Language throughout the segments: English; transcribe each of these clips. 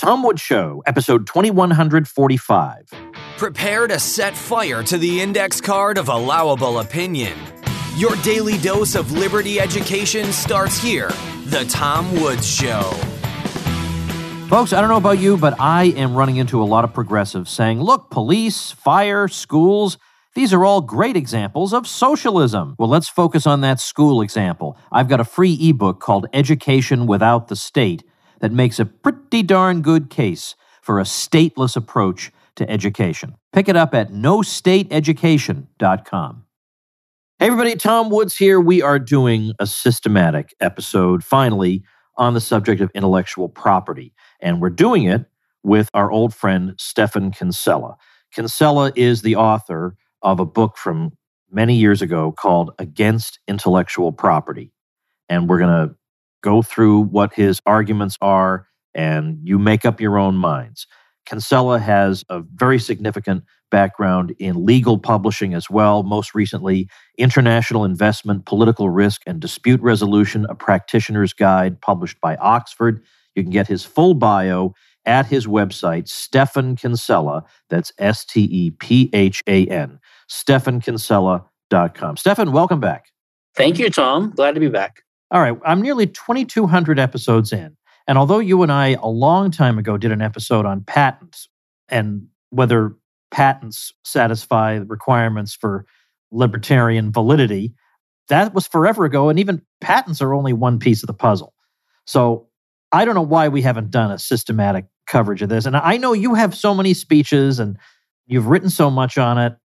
Tom Woods Show, episode 2145. Prepare to set fire to the index card of allowable opinion. Your daily dose of liberty education starts here. The Tom Woods Show. Folks, I don't know about you, but I am running into a lot of progressives saying, look, police, fire, schools, these are all great examples of socialism. Well, let's focus on that school example. I've got a free ebook called Education Without the State that makes a pretty darn good case for a stateless approach to education. Pick it up at nostateeducation.com. Hey, everybody, Tom Woods here. We are doing a systematic episode, finally, on the subject of intellectual property. And we're doing it with our old friend, Stephan Kinsella. Kinsella is the author of a book from many years ago called Against Intellectual Property. And we're going to go through what his arguments are, and you make up your own minds. Kinsella has a very significant background in legal publishing as well. Most recently, International Investment, Political Risk, and Dispute Resolution, a practitioner's guide published by Oxford. You can get his full bio at his website, Stephan Kinsella. That's S T E P H A N stephankinsella.com. Stephan, welcome back. Thank you, Tom. Glad to be back. All right. I'm nearly 2,200 episodes in. And although you and I, a long time ago, did an episode on patents and whether patents satisfy the requirements for libertarian validity, that was forever ago. And even patents are only one piece of the puzzle. So I don't know why we haven't done a systematic coverage of this. And I know you have so many speeches and you've written so much on it.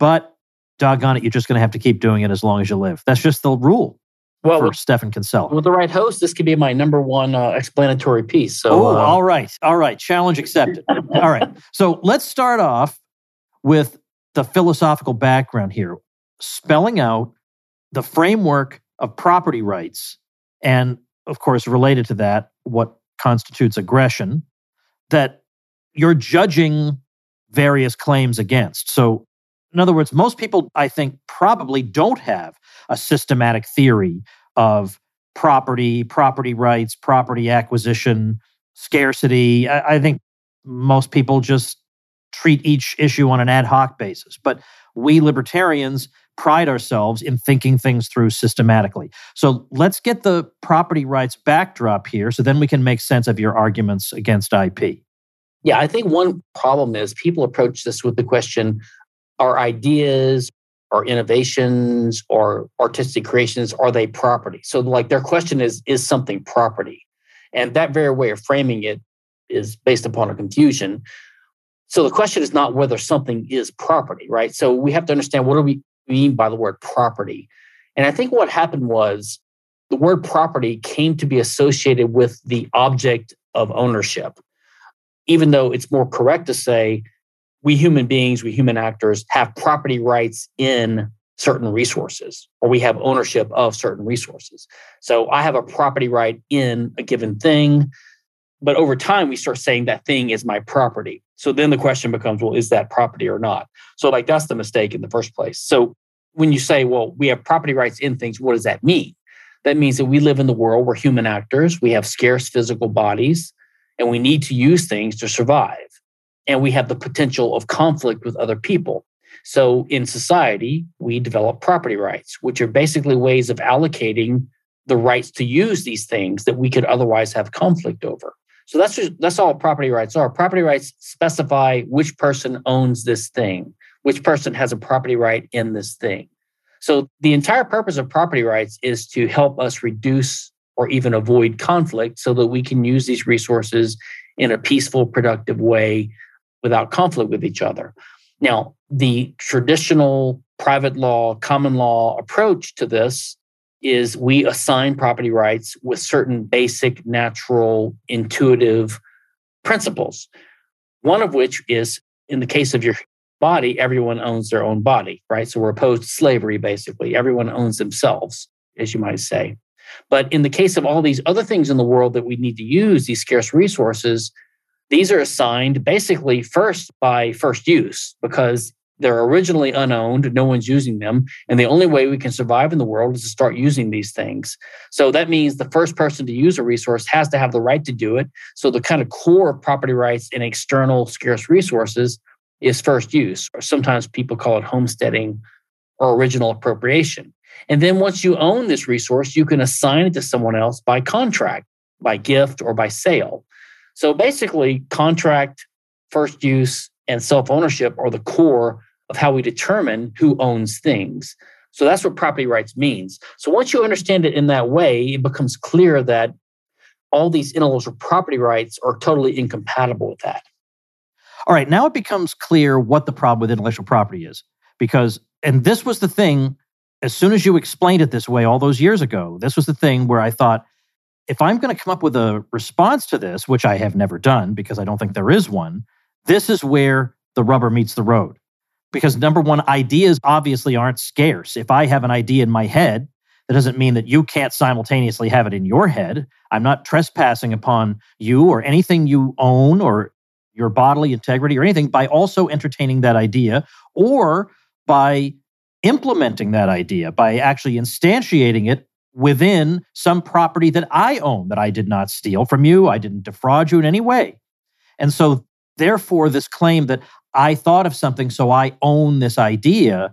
But doggone it, you're just going to have to keep doing it as long as you live. That's just the rule. Well, for with, Stephan Kinsella. With the right host, this could be my number one uh, explanatory piece. So, oh, uh, all right, all right, challenge accepted. all right, so let's start off with the philosophical background here, spelling out the framework of property rights, and of course, related to that, what constitutes aggression. That you're judging various claims against. So in other words, most people, I think, probably don't have a systematic theory of property, property rights, property acquisition, scarcity. I, I think most people just treat each issue on an ad hoc basis. But we libertarians pride ourselves in thinking things through systematically. So let's get the property rights backdrop here so then we can make sense of your arguments against IP. Yeah, I think one problem is people approach this with the question are ideas or innovations or artistic creations are they property? So like their question is is something property? And that very way of framing it is based upon a confusion. So the question is not whether something is property right? So we have to understand what do we mean by the word property? And i think what happened was the word property came to be associated with the object of ownership even though it's more correct to say we human beings, we human actors have property rights in certain resources or we have ownership of certain resources. So I have a property right in a given thing. But over time, we start saying that thing is my property. So then the question becomes, well, is that property or not? So, like, that's the mistake in the first place. So, when you say, well, we have property rights in things, what does that mean? That means that we live in the world, we're human actors, we have scarce physical bodies, and we need to use things to survive and we have the potential of conflict with other people. So in society, we develop property rights, which are basically ways of allocating the rights to use these things that we could otherwise have conflict over. So that's just, that's all property rights are. Property rights specify which person owns this thing, which person has a property right in this thing. So the entire purpose of property rights is to help us reduce or even avoid conflict so that we can use these resources in a peaceful, productive way without conflict with each other. Now, the traditional private law, common law approach to this is we assign property rights with certain basic, natural, intuitive principles. One of which is in the case of your body, everyone owns their own body, right? So we're opposed to slavery, basically. Everyone owns themselves, as you might say. But in the case of all these other things in the world that we need to use, these scarce resources, these are assigned basically first by first use because They're originally unowned, no one's using them. And the only way we can survive in the world is to start using these things. So that means the first person to use a resource has to have the right to do it. So the kind of core of property rights in external scarce resources is first use, or sometimes people call it homesteading or original appropriation. And then once you own this resource, you can assign it to someone else by contract, by gift, or by sale. So basically, contract, first use, and self ownership are the core of how we determine who owns things. So that's what property rights means. So once you understand it in that way, it becomes clear that all these intellectual property rights are totally incompatible with that. All right, now it becomes clear what the problem with intellectual property is. Because, and this was the thing, as soon as you explained it this way all those years ago, this was the thing where I thought, if I'm going to come up with a response to this, which I have never done because I don't think there is one, this is where the rubber meets the road. Because number one, ideas obviously aren't scarce. If I have an idea in my head, that doesn't mean that you can't simultaneously have it in your head. I'm not trespassing upon you or anything you own or your bodily integrity or anything by also entertaining that idea or by implementing that idea, by actually instantiating it within some property that I own that I did not steal from you. I didn't defraud you in any way. And so, therefore, this claim that I thought of something, so I own this idea.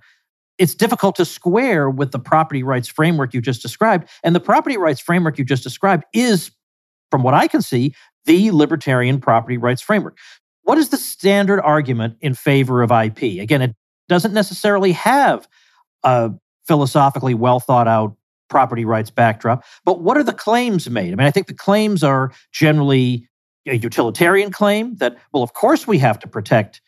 It's difficult to square with the property rights framework you just described. And the property rights framework you just described is, from what I can see, the libertarian property rights framework. What is the standard argument in favor of IP? Again, it doesn't necessarily have a philosophically well thought out property rights backdrop, but what are the claims made? I mean, I think the claims are generally a utilitarian claim that, well, of course we have to protect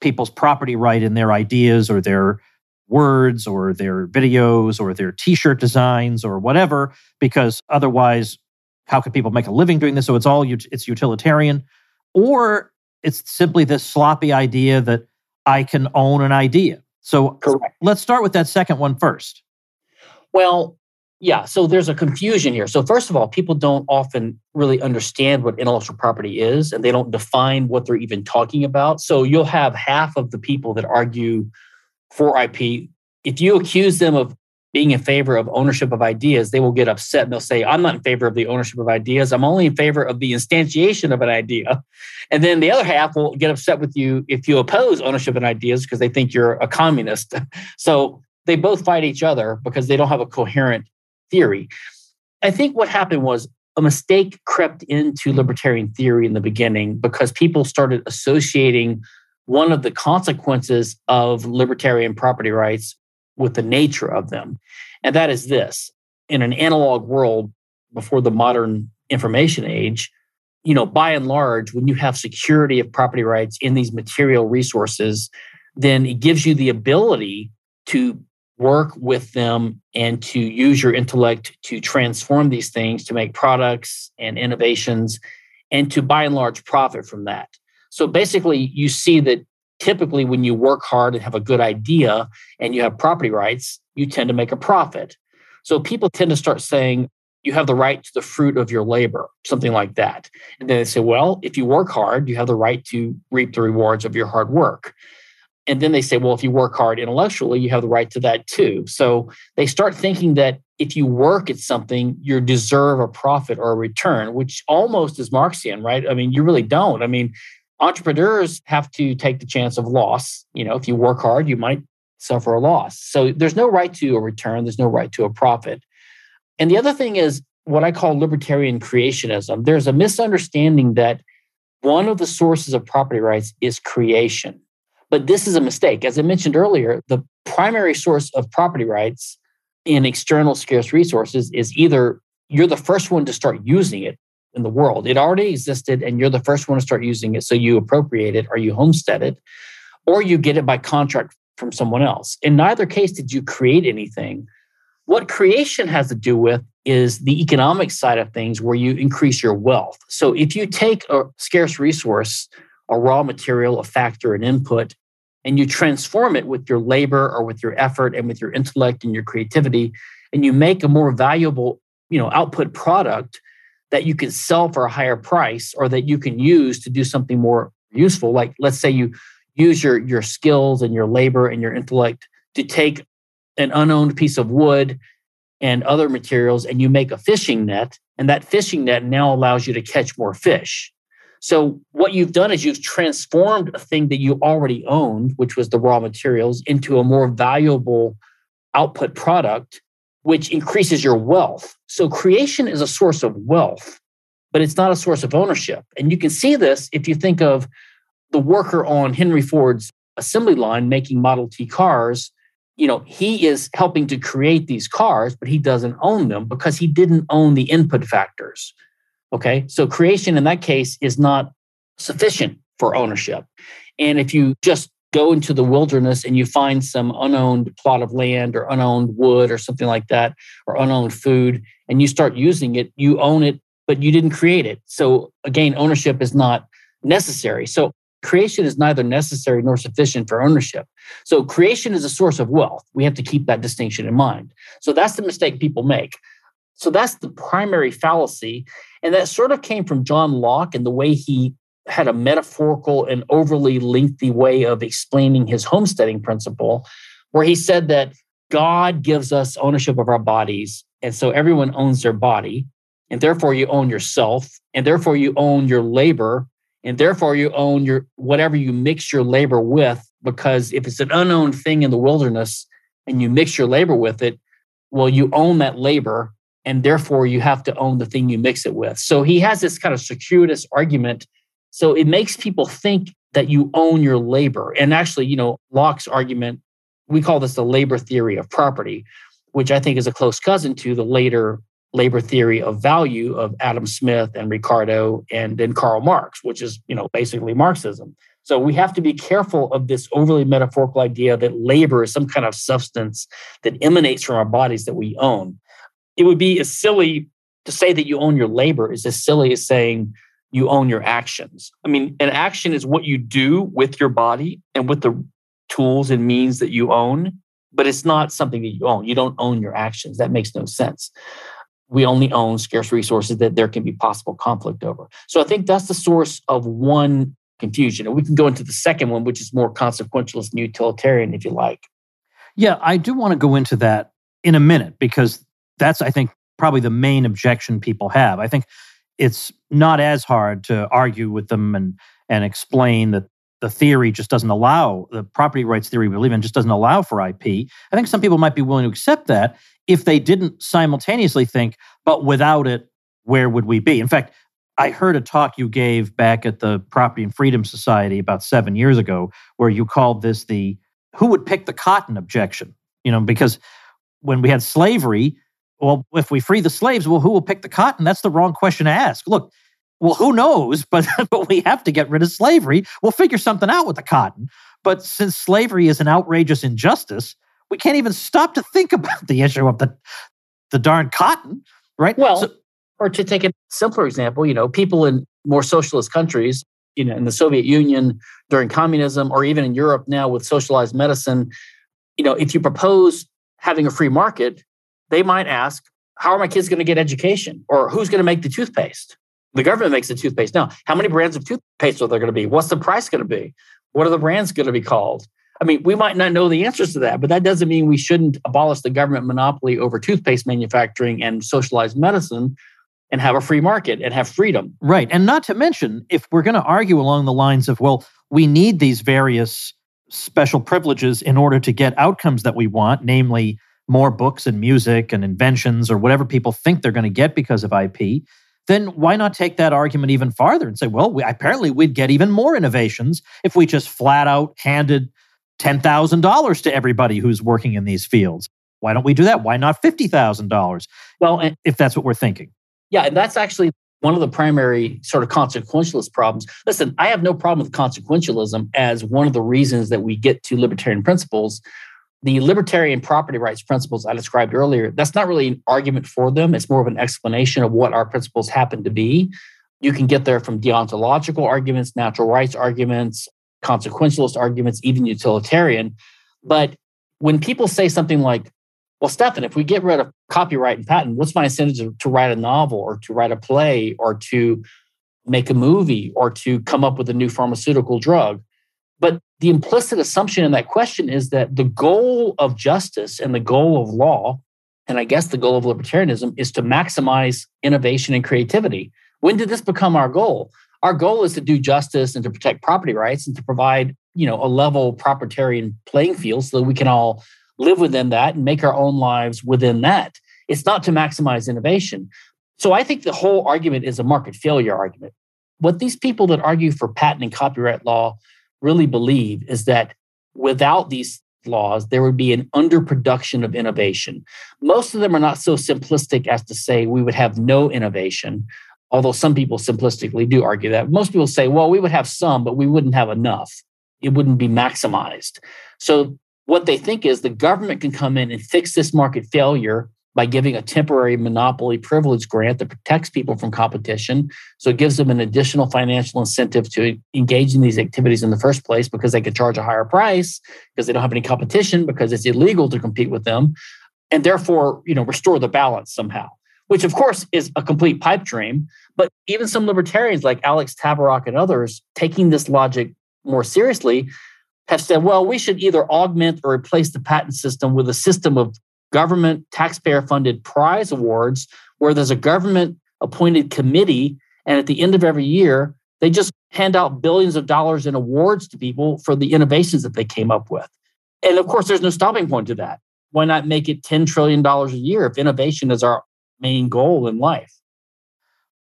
people's property right in their ideas or their words or their videos or their t-shirt designs or whatever because otherwise how could people make a living doing this so it's all it's utilitarian or it's simply this sloppy idea that i can own an idea so Correct. let's start with that second one first well yeah so there's a confusion here. So first of all people don't often really understand what intellectual property is and they don't define what they're even talking about. So you'll have half of the people that argue for ip if you accuse them of being in favor of ownership of ideas they will get upset and they'll say i'm not in favor of the ownership of ideas. I'm only in favor of the instantiation of an idea. And then the other half will get upset with you if you oppose ownership of ideas because they think you're a communist. So they both fight each other because they don't have a coherent theory. I think what happened was a mistake crept into libertarian theory in the beginning because people started associating one of the consequences of libertarian property rights with the nature of them. And that is this in an analog world before the modern information age, you know, by and large, when you have security of property rights in these material resources, then it gives you the ability to work with them and to use your intellect to transform these things to make products and innovations and to by and large profit from that. So basically, you see that typically when you work hard and have a good idea and you have property rights, you tend to make a profit. So people tend to start saying, you have the right to the fruit of your labor, something like that. And then they say, well, if you work hard, you have the right to reap the rewards of your hard work. And then they say, well, if you work hard intellectually, you have the right to that too. So they start thinking that if you work at something, you deserve a profit or a return, which almost is Marxian, right? I mean, you really don't. I mean, entrepreneurs have to take the chance of loss. You know, if you work hard, you might suffer a loss. So there's no right to a return, there's no right to a profit. And the other thing is what I call libertarian creationism. There's a misunderstanding that one of the sources of property rights is creation. But this is a mistake. As I mentioned earlier, the primary source of property rights in external scarce resources is either you're the first one to start using it in the world. It already existed and you're the first one to start using it. So you appropriate it or you homestead it, or you get it by contract from someone else. In neither case did you create anything. What creation has to do with is the economic side of things where you increase your wealth. So if you take a scarce resource, a raw material, a factor, an input, and you transform it with your labor or with your effort and with your intellect and your creativity and you make a more valuable you know output product that you can sell for a higher price or that you can use to do something more useful. Like let's say you use your, your skills and your labor and your intellect to take an unowned piece of wood and other materials and you make a fishing net and that fishing net now allows you to catch more fish so what you've done is you've transformed a thing that you already owned which was the raw materials into a more valuable output product which increases your wealth. So creation is a source of wealth but it's not a source of ownership. And you can see this if you think of the worker on henry ford's assembly line making model t cars. You know, he is helping to create these cars, but he doesn't own them because he didn't own the input factors. Okay. So creation in that case is not sufficient for ownership. And if you just go into the wilderness and you find some unowned plot of land or unowned wood or something like that, or unowned food, and you start using it, you own it, but you didn't create it. So again, ownership is not necessary. So creation is neither necessary nor sufficient for ownership. So creation is a source of wealth. We have to keep that distinction in mind. So that's the mistake people make. So that's the primary fallacy. And that sort of came from John Locke and the way he had a metaphorical and overly lengthy way of explaining his homesteading principle, where he said that God gives us ownership of our bodies. And so everyone owns their body. And therefore, you own yourself. And therefore, you own your labor and therefore you own your whatever you mix your labor with because if it's an unowned thing in the wilderness and you mix your labor with it well you own that labor and therefore you have to own the thing you mix it with so he has this kind of circuitous argument so it makes people think that you own your labor and actually you know locke's argument we call this the labor theory of property which i think is a close cousin to the later labor theory of value of Adam Smith and Ricardo and then Karl Marx, which is, you know, basically Marxism. So we have to be careful of this overly metaphorical idea that labor is some kind of substance that emanates from our bodies that we own. It would be as silly to say that you own your labor is as silly as saying you own your actions. I mean, an action is what you do with your body and with the tools and means that you own, but it's not something that you own. You don't own your actions. That makes no sense we only own scarce resources that there can be possible conflict over. So I think that's the source of one confusion. And we can go into the second one, which is more consequentialist and utilitarian, if you like. Yeah, I do want to go into that in a minute because that's, I think, probably the main objection people have. I think it's not as hard to argue with them and and explain that the theory just doesn't allow the property rights theory we believe in just doesn't allow for IP. I think some people might be willing to accept that if they didn't simultaneously think, but without it, where would we be? In fact, I heard a talk you gave back at the Property and Freedom Society about seven years ago, where you called this the who would pick the cotton objection. You know, because when we had slavery, well, if we free the slaves, well, who will pick the cotton? That's the wrong question to ask. Look, well, who knows? But, but we have to get rid of slavery. We'll figure something out with the cotton. But since slavery is an outrageous injustice, we can't even stop to think about the issue of the the darn cotton, right? Well, so, or to take a simpler example, you know, people in more socialist countries, you know, in the Soviet Union during communism, or even in Europe now with socialized medicine, you know, if you propose having a free market, they might ask, "How are my kids going to get education?" or "Who's going to make the toothpaste?" The government makes the toothpaste now. How many brands of toothpaste are there going to be? What's the price going to be? What are the brands going to be called? I mean, we might not know the answers to that, but that doesn't mean we shouldn't abolish the government monopoly over toothpaste manufacturing and socialized medicine and have a free market and have freedom. Right. And not to mention, if we're going to argue along the lines of, well, we need these various special privileges in order to get outcomes that we want, namely more books and music and inventions or whatever people think they're going to get because of IP, then why not take that argument even farther and say, well, we, apparently we'd get even more innovations if we just flat out handed $10,000 to everybody who's working in these fields. Why don't we do that? Why not $50,000? Well, if that's what we're thinking. Yeah, and that's actually one of the primary sort of consequentialist problems. Listen, I have no problem with consequentialism as one of the reasons that we get to libertarian principles. The libertarian property rights principles I described earlier, that's not really an argument for them. It's more of an explanation of what our principles happen to be. You can get there from deontological arguments, natural rights arguments, consequentialist arguments, even utilitarian. But when people say something like, well, Stephan, if we get rid of copyright and patent, what's my incentive to, to write a novel or to write a play or to make a movie or to come up with a new pharmaceutical drug? But the implicit assumption in that question is that the goal of justice and the goal of law, and I guess the goal of libertarianism, is to maximize innovation and creativity. When did this become our goal? Our goal is to do justice and to protect property rights and to provide, you know, a level proprietarian playing field so that we can all live within that and make our own lives within that. It's not to maximize innovation. So I think the whole argument is a market failure argument. What these people that argue for patent and copyright law really believe is that without these laws, there would be an underproduction of innovation. Most of them are not so simplistic as to say we would have no innovation, although some people simplistically do argue that. Most people say, well, we would have some, but we wouldn't have enough. It wouldn't be maximized. So, what they think is the government can come in and fix this market failure by giving a temporary monopoly privilege grant that protects people from competition. So it gives them an additional financial incentive to engage in these activities in the first place because they can charge a higher price because they don't have any competition because it's illegal to compete with them and therefore, you know, restore the balance somehow. Which of course is a complete pipe dream, but even some libertarians like Alex Tabarrok and others taking this logic more seriously have said, well, we should either augment or replace the patent system with a system of government taxpayer funded prize awards where there's a government appointed committee. And at the end of every year, they just hand out billions of dollars in awards to people for the innovations that they came up with. And of course, there's no stopping point to that. Why not make it $10 trillion a year if innovation is our main goal in life?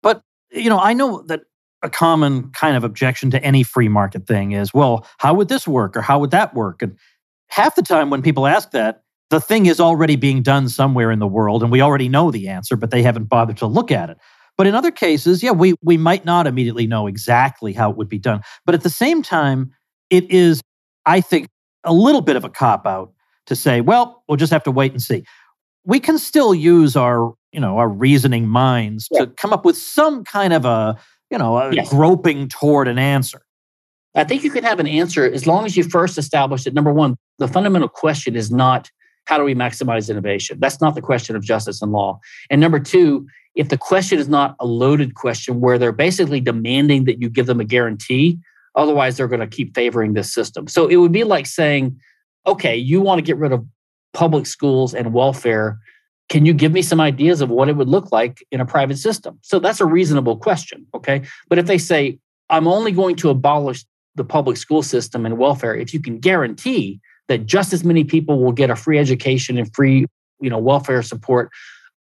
But, you know, I know that a common kind of objection to any free market thing is, well, how would this work or how would that work? And half the time when people ask that, the thing is already being done somewhere in the world and we already know the answer, but they haven't bothered to look at it. But in other cases, yeah, we, we might not immediately know exactly how it would be done. But at the same time, it is, I think, a little bit of a cop out to say, well, we'll just have to wait and see. We can still use our, you know, our reasoning minds yeah. to come up with some kind of a, you know, a yes. groping toward an answer. I think you can have an answer as long as you first establish that number one, the fundamental question is not how do we maximize innovation? That's not the question of justice and law. And number two, if the question is not a loaded question where they're basically demanding that you give them a guarantee, otherwise they're going to keep favoring this system. So it would be like saying, okay, you want to get rid of public schools and welfare. Can you give me some ideas of what it would look like in a private system? So that's a reasonable question. Okay. But if they say, I'm only going to abolish the public school system and welfare if you can guarantee that just as many people will get a free education and free, you know, welfare support.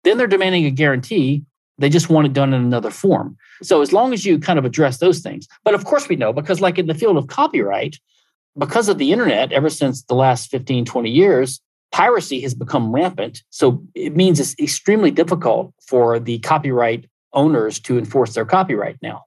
Then they're demanding a guarantee. They just want it done in another form. So as long as you kind of address those things, but of course we know because like in the field of copyright, because of the internet, ever since the last 15, 20 years, piracy has become rampant. So it means it's extremely difficult for the copyright owners to enforce their copyright now.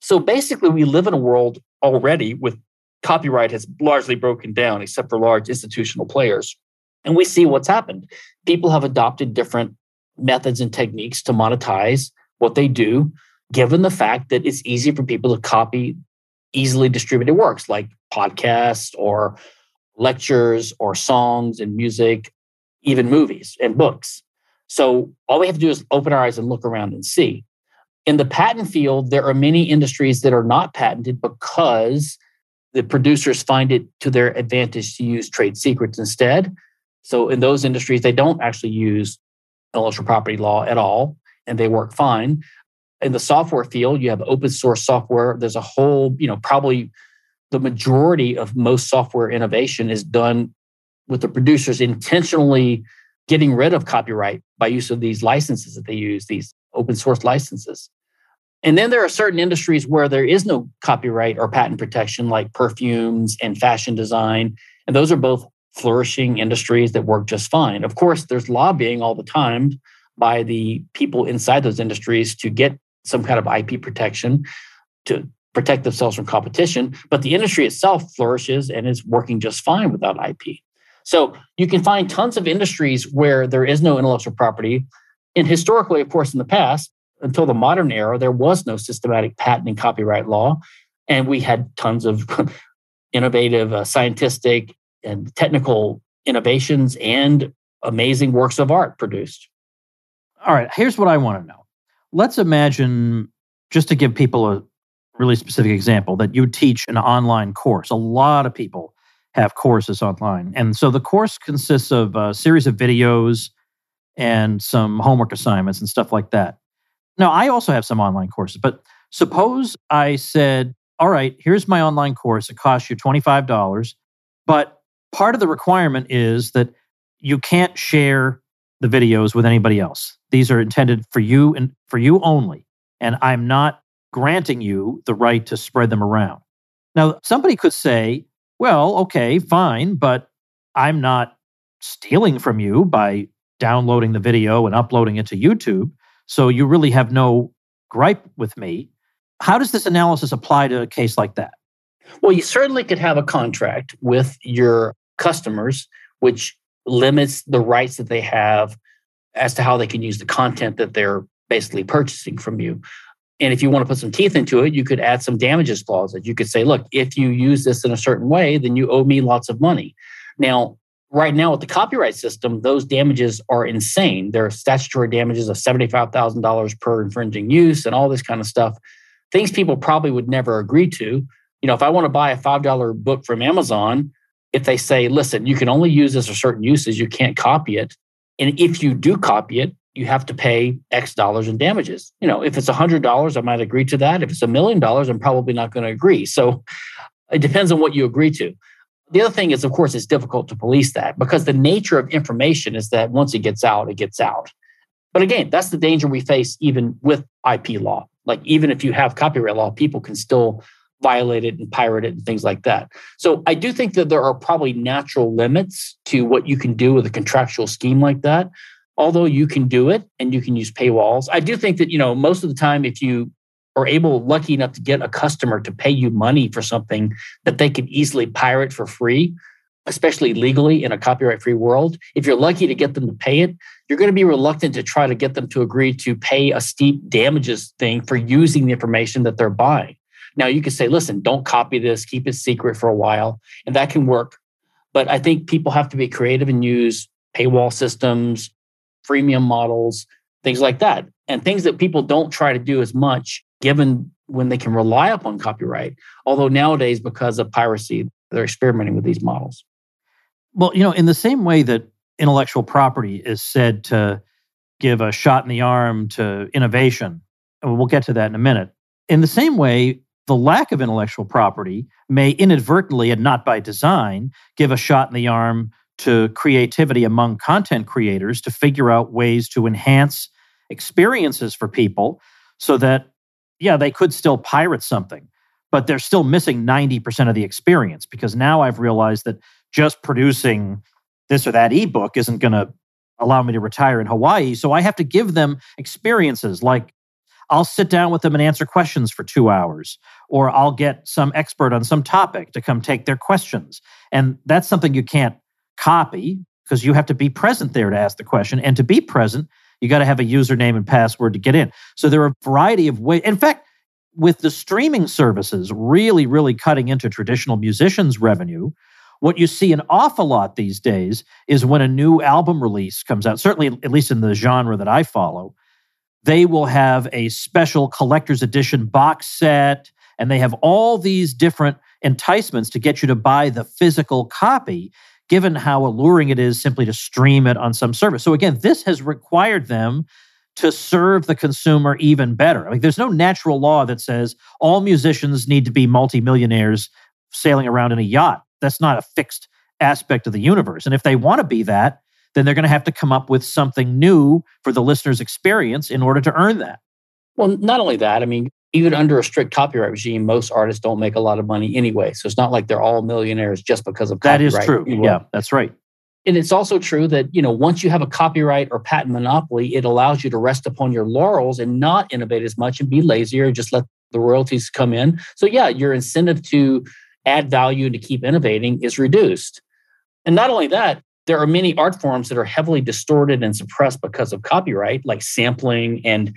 So basically, we live in a world already with copyright has largely broken down, except for large institutional players. And we see what's happened. People have adopted different methods and techniques to monetize what they do, given the fact that it's easy for people to copy easily distributed works like podcasts or lectures or songs and music, even movies and books. So all we have to do is open our eyes and look around and see. In the patent field, there are many industries that are not patented because the producers find it to their advantage to use trade secrets instead. So in those industries, they don't actually use intellectual property law at all, and they work fine. In the software field, you have open source software. There's a whole, you know, probably the majority of most software innovation is done with the producers intentionally getting rid of copyright by use of these licenses that they use, these open source licenses. And then there are certain industries where there is no copyright or patent protection, like perfumes and fashion design. And those are both flourishing industries that work just fine. Of course, there's lobbying all the time by the people inside those industries to get some kind of IP protection to protect themselves from competition. But the industry itself flourishes and is working just fine without IP. So you can find tons of industries where there is no intellectual property. And historically, of course, in the past, until the modern era, there was no systematic patent and copyright law. And we had tons of innovative, uh, scientific, and technical innovations and amazing works of art produced. All right, here's what I want to know. Let's imagine, just to give people a, really specific example that you teach an online course. A lot of people have courses online. And so the course consists of a series of videos and some homework assignments and stuff like that. Now, I also have some online courses, but suppose I said, All right, here's my online course. It costs you $25, but part of the requirement is that you can't share the videos with anybody else. These are intended for you and for you only. And I'm not granting you the right to spread them around. Now, somebody could say, well, okay, fine, but I'm not stealing from you by downloading the video and uploading it to YouTube. So you really have no gripe with me. How does this analysis apply to a case like that? Well, you certainly could have a contract with your customers, which limits the rights that they have as to how they can use the content that they're basically purchasing from you. And if you want to put some teeth into it, you could add some damages clauses. You could say, look, if you use this in a certain way, then you owe me lots of money. Now, right now with the copyright system, those damages are insane. There are statutory damages of $75,000 per infringing use and all this kind of stuff. Things people probably would never agree to. You know, if I want to buy a $5 book from Amazon, if they say, listen, you can only use this for certain uses, you can't copy it. And if you do copy it, you have to pay X dollars in damages. You know, if it's a hundred dollars, I might agree to that. If it's a million dollars, I'm probably not going to agree. So it depends on what you agree to. The other thing is, of course, it's difficult to police that because the nature of information is that once it gets out, it gets out. But again, that's the danger we face even with IP law. Like even if you have copyright law, people can still violate it and pirate it and things like that. So I do think that there are probably natural limits to what you can do with a contractual scheme like that although you can do it and you can use paywalls i do think that you know most of the time if you are able lucky enough to get a customer to pay you money for something that they can easily pirate for free especially legally in a copyright free world. If you're lucky to get them to pay it you're going to be reluctant to try to get them to agree to pay a steep damages thing for using the information that they're buying. Now you can say listen don't copy this. Keep it secret for a while and that can work. But i think people have to be creative and use paywall systems freemium models, things like that. And things that people don't try to do as much given when they can rely upon copyright. Although nowadays, because of piracy, they're experimenting with these models. Well, you know, in the same way that intellectual property is said to give a shot in the arm to innovation, and we'll get to that in a minute. In the same way, the lack of intellectual property may inadvertently and not by design give a shot in the arm to creativity among content creators to figure out ways to enhance experiences for people so that, yeah, they could still pirate something, but they're still missing 90% of the experience because now I've realized that just producing this or that ebook isn't going to allow me to retire in Hawaii. So I have to give them experiences like I'll sit down with them and answer questions for two hours, or I'll get some expert on some topic to come take their questions. And that's something you can't copy because you have to be present there to ask the question. And to be present, you got to have a username and password to get in. So there are a variety of ways. In fact, with the streaming services really, really cutting into traditional musicians' revenue, what you see an awful lot these days is when a new album release comes out, certainly at least in the genre that I follow, they will have a special collector's edition box set and they have all these different enticements to get you to buy the physical copy given how alluring it is simply to stream it on some service. So again, this has required them to serve the consumer even better. Like there's no natural law that says all musicians need to be multimillionaires sailing around in a yacht. That's not a fixed aspect of the universe. And if they want to be that, then they're going to have to come up with something new for the listener's experience in order to earn that. Well, not only that, I mean, even under a strict copyright regime, most artists don't make a lot of money anyway. So it's not like they're all millionaires just because of copyright. That is true. Yeah, that's right. And it's also true that, you know, once you have a copyright or patent monopoly, it allows you to rest upon your laurels and not innovate as much and be lazier, just let the royalties come in. So yeah, your incentive to add value and to keep innovating is reduced. And not only that, there are many art forms that are heavily distorted and suppressed because of copyright, like sampling and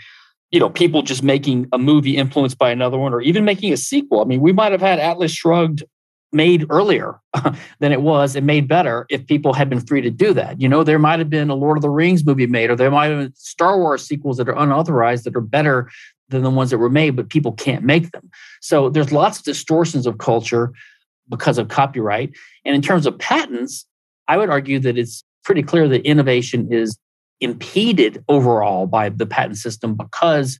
you know, people just making a movie influenced by another one or even making a sequel. I mean, we might have had Atlas Shrugged made earlier than it was and made better if people had been free to do that. You know, there might have been a Lord of the Rings movie made, or there might have been Star Wars sequels that are unauthorized that are better than the ones that were made, but people can't make them. So there's lots of distortions of culture because of copyright. And in terms of patents, I would argue that it's pretty clear that innovation is impeded overall by the patent system because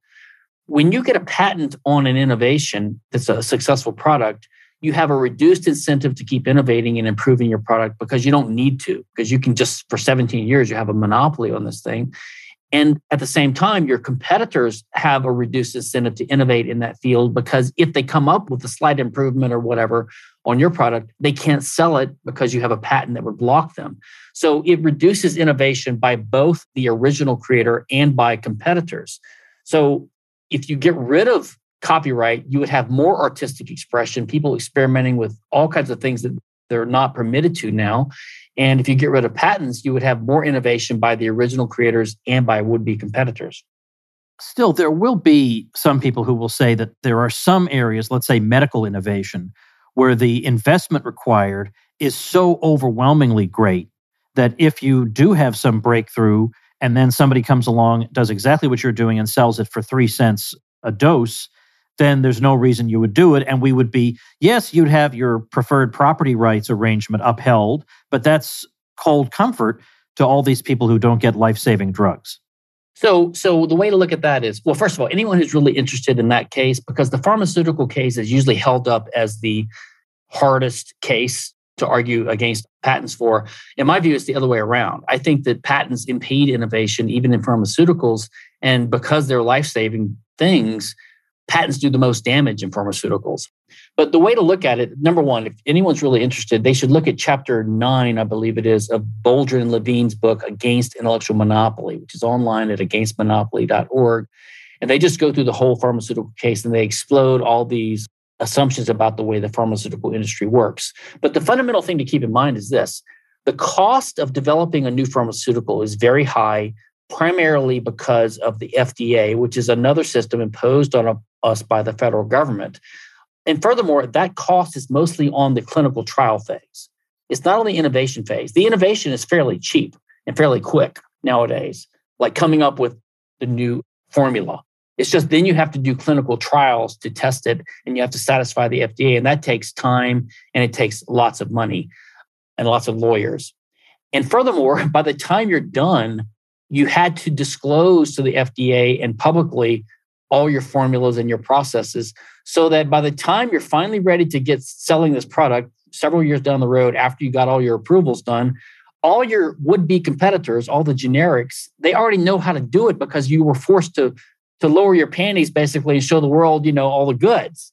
when you get a patent on an innovation that's a successful product, you have a reduced incentive to keep innovating and improving your product because you don't need to, because you can just, for 17 years, you have a monopoly on this thing. And at the same time, your competitors have a reduced incentive to innovate in that field because if they come up with a slight improvement or whatever on your product, they can't sell it because you have a patent that would block them. So it reduces innovation by both the original creator and by competitors. So if you get rid of copyright, you would have more artistic expression, people experimenting with all kinds of things that they're not permitted to now. And if you get rid of patents, you would have more innovation by the original creators and by would be competitors. Still, there will be some people who will say that there are some areas, let's say medical innovation, where the investment required is so overwhelmingly great that if you do have some breakthrough and then somebody comes along, does exactly what you're doing, and sells it for three cents a dose, then there's no reason you would do it. And we would be, yes, you'd have your preferred property rights arrangement upheld, but that's cold comfort to all these people who don't get life saving drugs. So, so the way to look at that is, well, first of all, anyone who's really interested in that case, because the pharmaceutical case is usually held up as the hardest case to argue against patents for. In my view, it's the other way around. I think that patents impede innovation, even in pharmaceuticals, and because they're life saving things, patents do the most damage in pharmaceuticals. But the way to look at it, number one, if anyone's really interested, they should look at chapter nine, I believe it is, of Boldrin and Levine's book, Against Intellectual Monopoly, which is online at againstmonopoly.org. And they just go through the whole pharmaceutical case and they explode all these assumptions about the way the pharmaceutical industry works. But the fundamental thing to keep in mind is this the cost of developing a new pharmaceutical is very high primarily because of the FDA, which is another system imposed on us by the federal government. And furthermore, that cost is mostly on the clinical trial phase. It's not on the innovation phase. The innovation is fairly cheap and fairly quick nowadays, like coming up with the new formula. It's just then you have to do clinical trials to test it and you have to satisfy the FDA. And that takes time and it takes lots of money and lots of lawyers. And furthermore, by the time you're done, you had to disclose to the FDA and publicly all your formulas and your processes so that by the time you're finally ready to get selling this product several years down the road after you got all your approvals done all your would-be competitors all the generics they already know how to do it because you were forced to to lower your panties basically and show the world you know all the goods.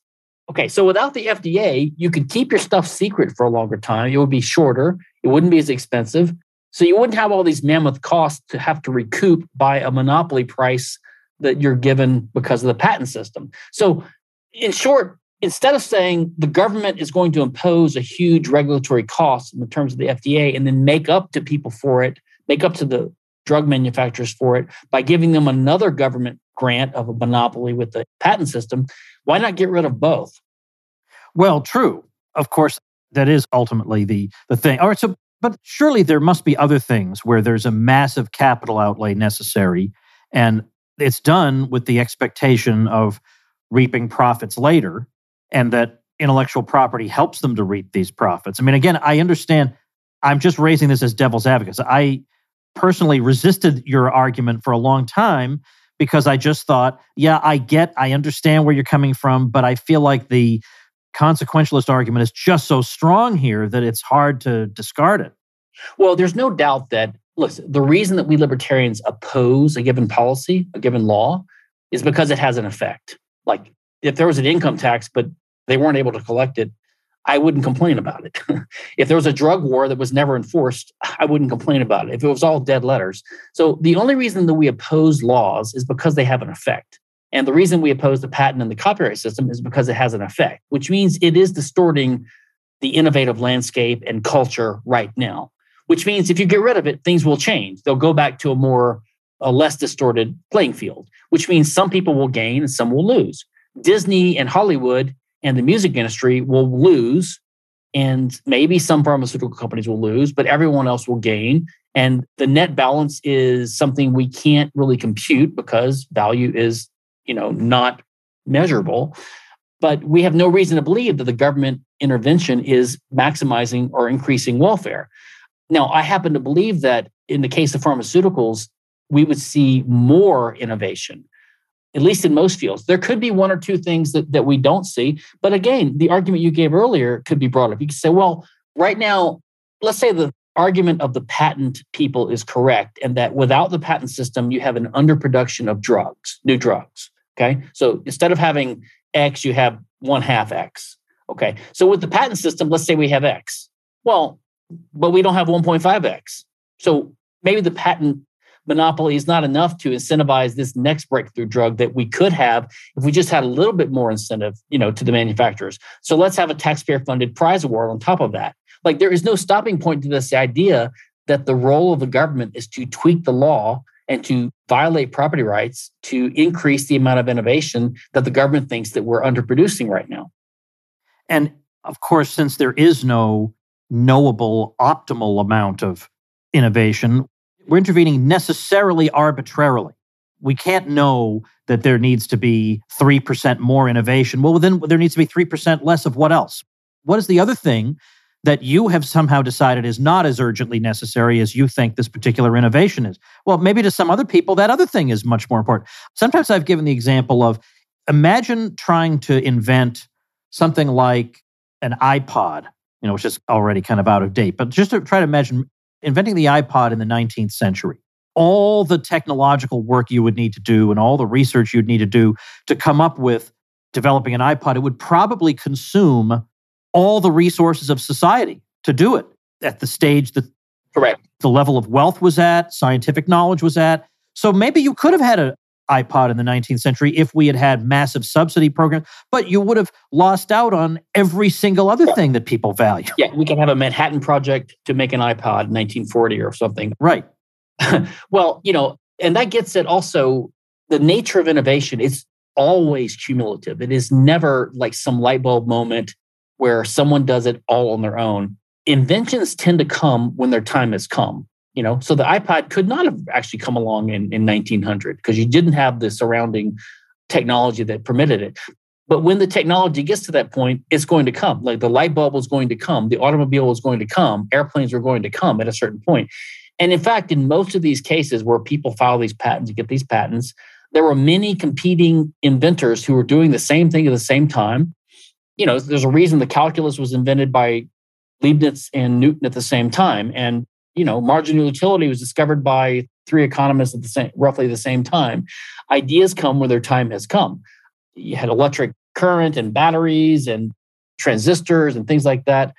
Okay so without the fda you could keep your stuff secret for a longer time. It would be shorter. It wouldn't be as expensive. So you wouldn't have all these mammoth costs to have to recoup by a monopoly price that you're given because of the patent system. So, in short, instead of saying the government is going to impose a huge regulatory cost in the terms of the FDA and then make up to people for it, make up to the drug manufacturers for it by giving them another government grant of a monopoly with the patent system, why not get rid of both? Well, true. Of course, that is ultimately the the thing. All right, so but surely there must be other things where there's a massive capital outlay necessary, and it's done with the expectation of reaping profits later, and that intellectual property helps them to reap these profits. I mean, again, I understand. I'm just raising this as devil's advocate. I personally resisted your argument for a long time because I just thought, yeah, I get, I understand where you're coming from, but I feel like the consequentialist argument is just so strong here that it's hard to discard it. Well, there's no doubt that, look, the reason that we libertarians oppose a given policy, a given law, is because it has an effect. Like if there was an income tax, but they weren't able to collect it, I wouldn't complain about it. if there was a drug war that was never enforced, I wouldn't complain about it. If it was all dead letters. So the only reason that we oppose laws is because they have an effect. And the reason we oppose the patent and the copyright system is because it has an effect, which means it is distorting the innovative landscape and culture right now. Which means if you get rid of it, things will change. They'll go back to a more, a less distorted playing field, which means some people will gain and some will lose. Disney and Hollywood and the music industry will lose And maybe some pharmaceutical companies will lose, but everyone else will gain. And the net balance is something we can't really compute because value is, you know, not measurable. But we have no reason to believe that the government intervention is maximizing or increasing welfare. Now, I happen to believe that in the case of pharmaceuticals, we would see more innovation, at least in most fields. There could be one or two things that, that we don't see. But again, the argument you gave earlier could be brought up. You could say, well, right now, let's say the argument of the patent people is correct, and that without the patent system, you have an underproduction of drugs, new drugs. Okay. So instead of having X, you have one half X. Okay. So with the patent system, let's say we have X. Well, but we don't have 1.5X. So maybe the patent monopoly is not enough to incentivize this next breakthrough drug that we could have if we just had a little bit more incentive, you know, to the manufacturers. So let's have a taxpayer funded prize award on top of that. Like there is no stopping point to this idea that the role of the government is to tweak the law and to violate property rights to increase the amount of innovation that the government thinks that we're underproducing right now. And of course, since there is no knowable optimal amount of innovation, we're intervening necessarily arbitrarily. We can't know that there needs to be 3% more innovation. Well, then there needs to be 3% less of what else? What is the other thing that you have somehow decided is not as urgently necessary as you think this particular innovation is? Well, maybe to some other people, that other thing is much more important. Sometimes I've given the example of imagine trying to invent something like an iPod, you know, which is already kind of out of date, but just to try to imagine inventing the iPod in the 19th century, all the technological work you would need to do and all the research you'd need to do to come up with developing an iPod, it would probably consume all the resources of society to do it at the stage that correct the level of wealth was at, scientific knowledge was at. So maybe you could have had an iPod in the 19th century if we had had massive subsidy programs, but you would have lost out on every single other thing that people value. Yeah, we can have a Manhattan Project to make an iPod 1940 or something. Right. well, you know, and that gets at also the nature of innovation. It's always cumulative. It is never like some light bulb moment where someone does it all on their own. Inventions tend to come when their time has come you know so the ipod could not have actually come along in, in 1900 because you didn't have the surrounding technology that permitted it. But when the technology gets to that point it's going to come. Like the light bulb was going to come the automobile was going to come airplanes were going to come at a certain point. And in fact in most of these cases where people file these patents and get these patents there were many competing inventors who were doing the same thing at the same time. You know there's a reason the calculus was invented by leibniz and newton at the same time. And you know, marginal utility was discovered by three economists at the same, roughly the same time. Ideas come when their time has come. You had electric current and batteries and transistors and things like that.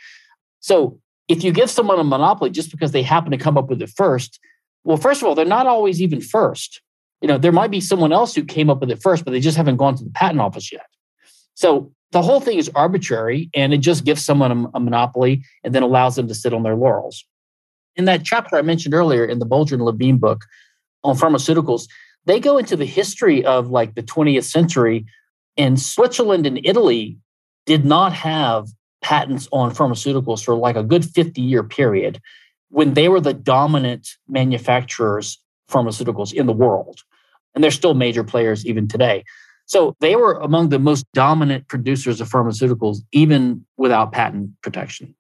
So if you give someone a monopoly just because they happen to come up with it first, well, first of all, they're not always even first. You know, there might be someone else who came up with it first, but they just haven't gone to the patent office yet. So the whole thing is arbitrary and it just gives someone a, a monopoly and then allows them to sit on their laurels in that chapter I mentioned earlier in the Boldrin and Levine book on pharmaceuticals, they go into the history of like the 20th century. And Switzerland and Italy did not have patents on pharmaceuticals for like a good 50 year period when they were the dominant manufacturers of pharmaceuticals in the world. And they're still major players even today. So they were among the most dominant producers of pharmaceuticals, even without patent protection.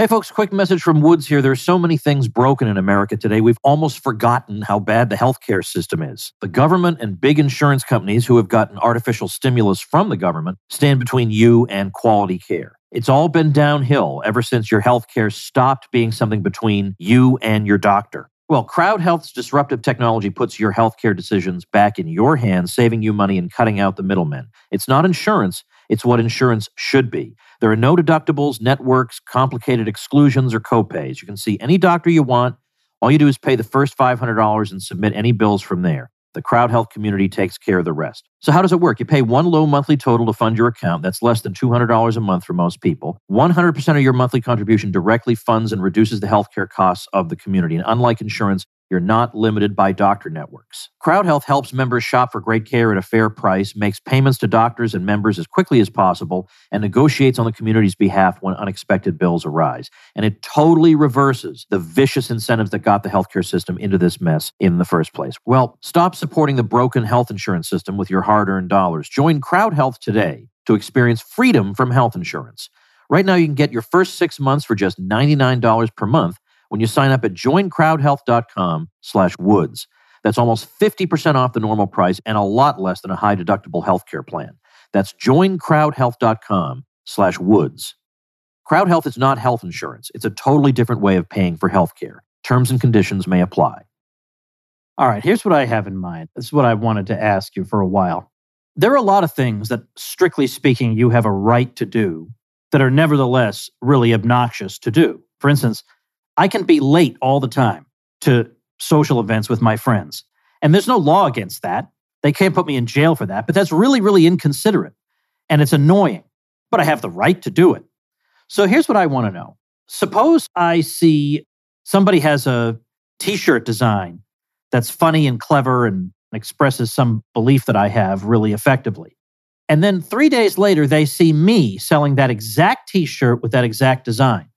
Hey, folks, quick message from Woods here. There's so many things broken in America today, we've almost forgotten how bad the healthcare system is. The government and big insurance companies who have gotten artificial stimulus from the government stand between you and quality care. It's all been downhill ever since your healthcare stopped being something between you and your doctor. Well, Crowd Health's disruptive technology puts your healthcare decisions back in your hands, saving you money and cutting out the middlemen. It's not insurance, it's what insurance should be. There are no deductibles, networks, complicated exclusions, or copays. You can see any doctor you want. All you do is pay the first $500 and submit any bills from there. The Crowd Health community takes care of the rest. So, how does it work? You pay one low monthly total to fund your account. That's less than $200 a month for most people. 100% of your monthly contribution directly funds and reduces the healthcare costs of the community. And unlike insurance, You're not limited by doctor networks. CrowdHealth helps members shop for great care at a fair price, makes payments to doctors and members as quickly as possible, and negotiates on the community's behalf when unexpected bills arise. And it totally reverses the vicious incentives that got the healthcare system into this mess in the first place. Well, stop supporting the broken health insurance system with your hard earned dollars. Join CrowdHealth today to experience freedom from health insurance. Right now, you can get your first six months for just $99 per month when you sign up at joincrowdhealth.com slash woods. That's almost 50% off the normal price and a lot less than a high deductible healthcare plan. That's joincrowdhealth.com slash woods. CrowdHealth is not health insurance. It's a totally different way of paying for healthcare. Terms and conditions may apply. All right, here's what I have in mind. This is what I wanted to ask you for a while. There are a lot of things that, strictly speaking, you have a right to do that are nevertheless really obnoxious to do. For instance, I can be late all the time to social events with my friends. And there's no law against that. They can't put me in jail for that, but that's really, really inconsiderate. And it's annoying, but I have the right to do it. So here's what I want to know. Suppose I see somebody has a t shirt design that's funny and clever and expresses some belief that I have really effectively. And then three days later, they see me selling that exact t shirt with that exact design.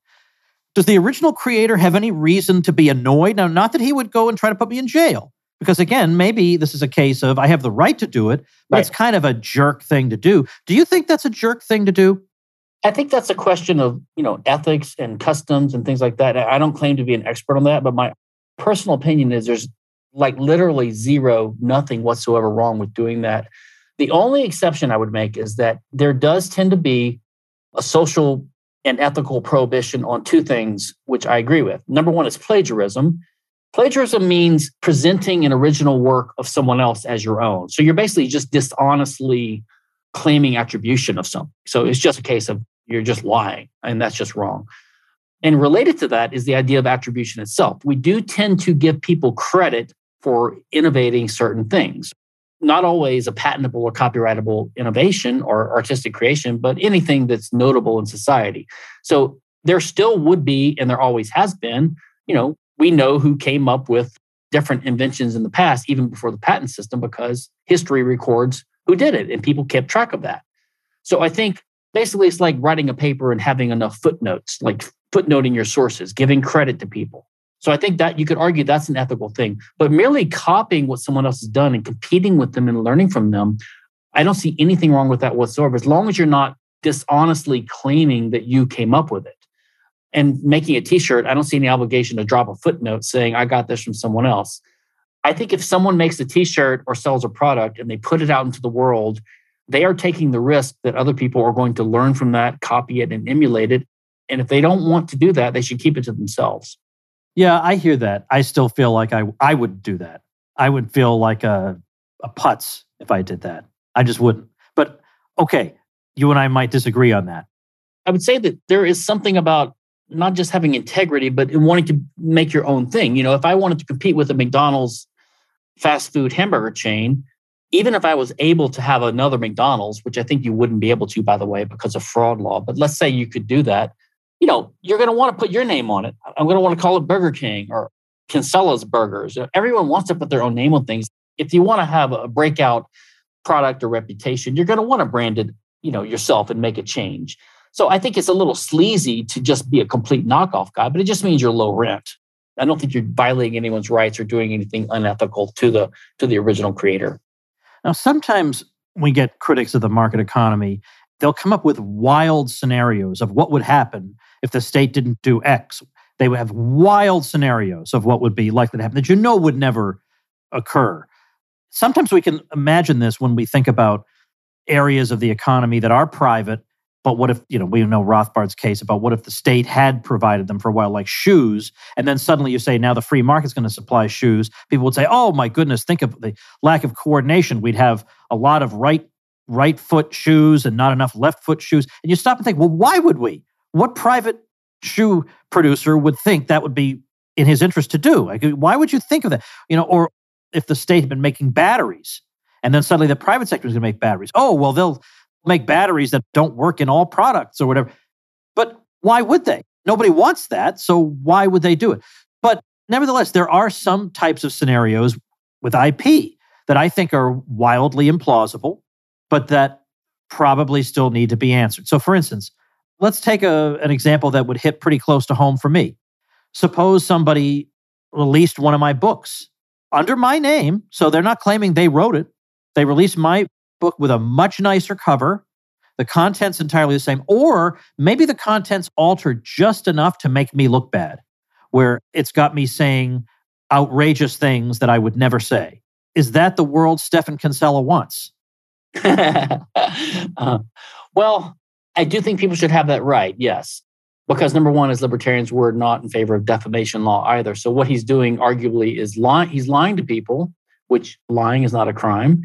Does the original creator have any reason to be annoyed? Now, not that he would go and try to put me in jail, because again, maybe this is a case of I have the right to do it, but right. it's kind of a jerk thing to do. Do you think that's a jerk thing to do? I think that's a question of you know ethics and customs and things like that. I don't claim to be an expert on that, but my personal opinion is there's like literally zero, nothing whatsoever wrong with doing that. The only exception I would make is that there does tend to be a social and ethical prohibition on two things, which I agree with. Number one is plagiarism. Plagiarism means presenting an original work of someone else as your own. So you're basically just dishonestly claiming attribution of something. So it's just a case of you're just lying, and that's just wrong. And related to that is the idea of attribution itself. We do tend to give people credit for innovating certain things not always a patentable or copyrightable innovation or artistic creation, but anything that's notable in society. So there still would be, and there always has been, you know, we know who came up with different inventions in the past, even before the patent system, because history records who did it and people kept track of that. So I think basically it's like writing a paper and having enough footnotes, like footnoting your sources, giving credit to people. So I think that you could argue that's an ethical thing. But merely copying what someone else has done and competing with them and learning from them, I don't see anything wrong with that whatsoever. As long as you're not dishonestly claiming that you came up with it and making a t-shirt, I don't see any obligation to drop a footnote saying I got this from someone else. I think if someone makes a t-shirt or sells a product and they put it out into the world, they are taking the risk that other people are going to learn from that, copy it and emulate it. And if they don't want to do that, they should keep it to themselves. Yeah, I hear that. I still feel like I I would do that. I would feel like a a putz if I did that. I just wouldn't. But okay, you and I might disagree on that. I would say that there is something about not just having integrity, but wanting to make your own thing. You know, if I wanted to compete with a McDonald's fast food hamburger chain, even if I was able to have another McDonald's, which I think you wouldn't be able to, by the way, because of fraud law, but let's say you could do that, you know, you're going to want to put your name on it. I'm going to want to call it Burger King or Kinsella's Burgers. Everyone wants to put their own name on things. If you want to have a breakout product or reputation, you're going to want to brand it, you know, yourself and make a change. So I think it's a little sleazy to just be a complete knockoff guy, but it just means you're low rent. I don't think you're violating anyone's rights or doing anything unethical to the to the original creator. Now, sometimes we get critics of the market economy. They'll come up with wild scenarios of what would happen if the state didn't do X. They would have wild scenarios of what would be likely to happen that you know would never occur. Sometimes we can imagine this when we think about areas of the economy that are private. But what if, you know, we know Rothbard's case about what if the state had provided them for a while, like shoes, and then suddenly you say now the free market's going to supply shoes. People would say, oh my goodness, think of the lack of coordination. We'd have a lot of right right foot shoes and not enough left foot shoes. And you stop and think, well, why would we? What private shoe producer would think that would be in his interest to do? Like, why would you think of that? You know, or if the state had been making batteries and then suddenly the private sector is going to make batteries. Oh, well, they'll make batteries that don't work in all products or whatever. But why would they? Nobody wants that. So why would they do it? But nevertheless, there are some types of scenarios with IP that I think are wildly implausible, but that probably still need to be answered. So, for instance, let's take a, an example that would hit pretty close to home for me. Suppose somebody released one of my books under my name, so they're not claiming they wrote it. They released my book with a much nicer cover. The content's entirely the same, or maybe the content's altered just enough to make me look bad, where it's got me saying outrageous things that I would never say. Is that the world Stephan Kinsella wants? uh, well, I do think people should have that right, yes. Because number one, as libertarians, we're not in favor of defamation law either. So what he's doing arguably is lying. He's lying to people, which lying is not a crime.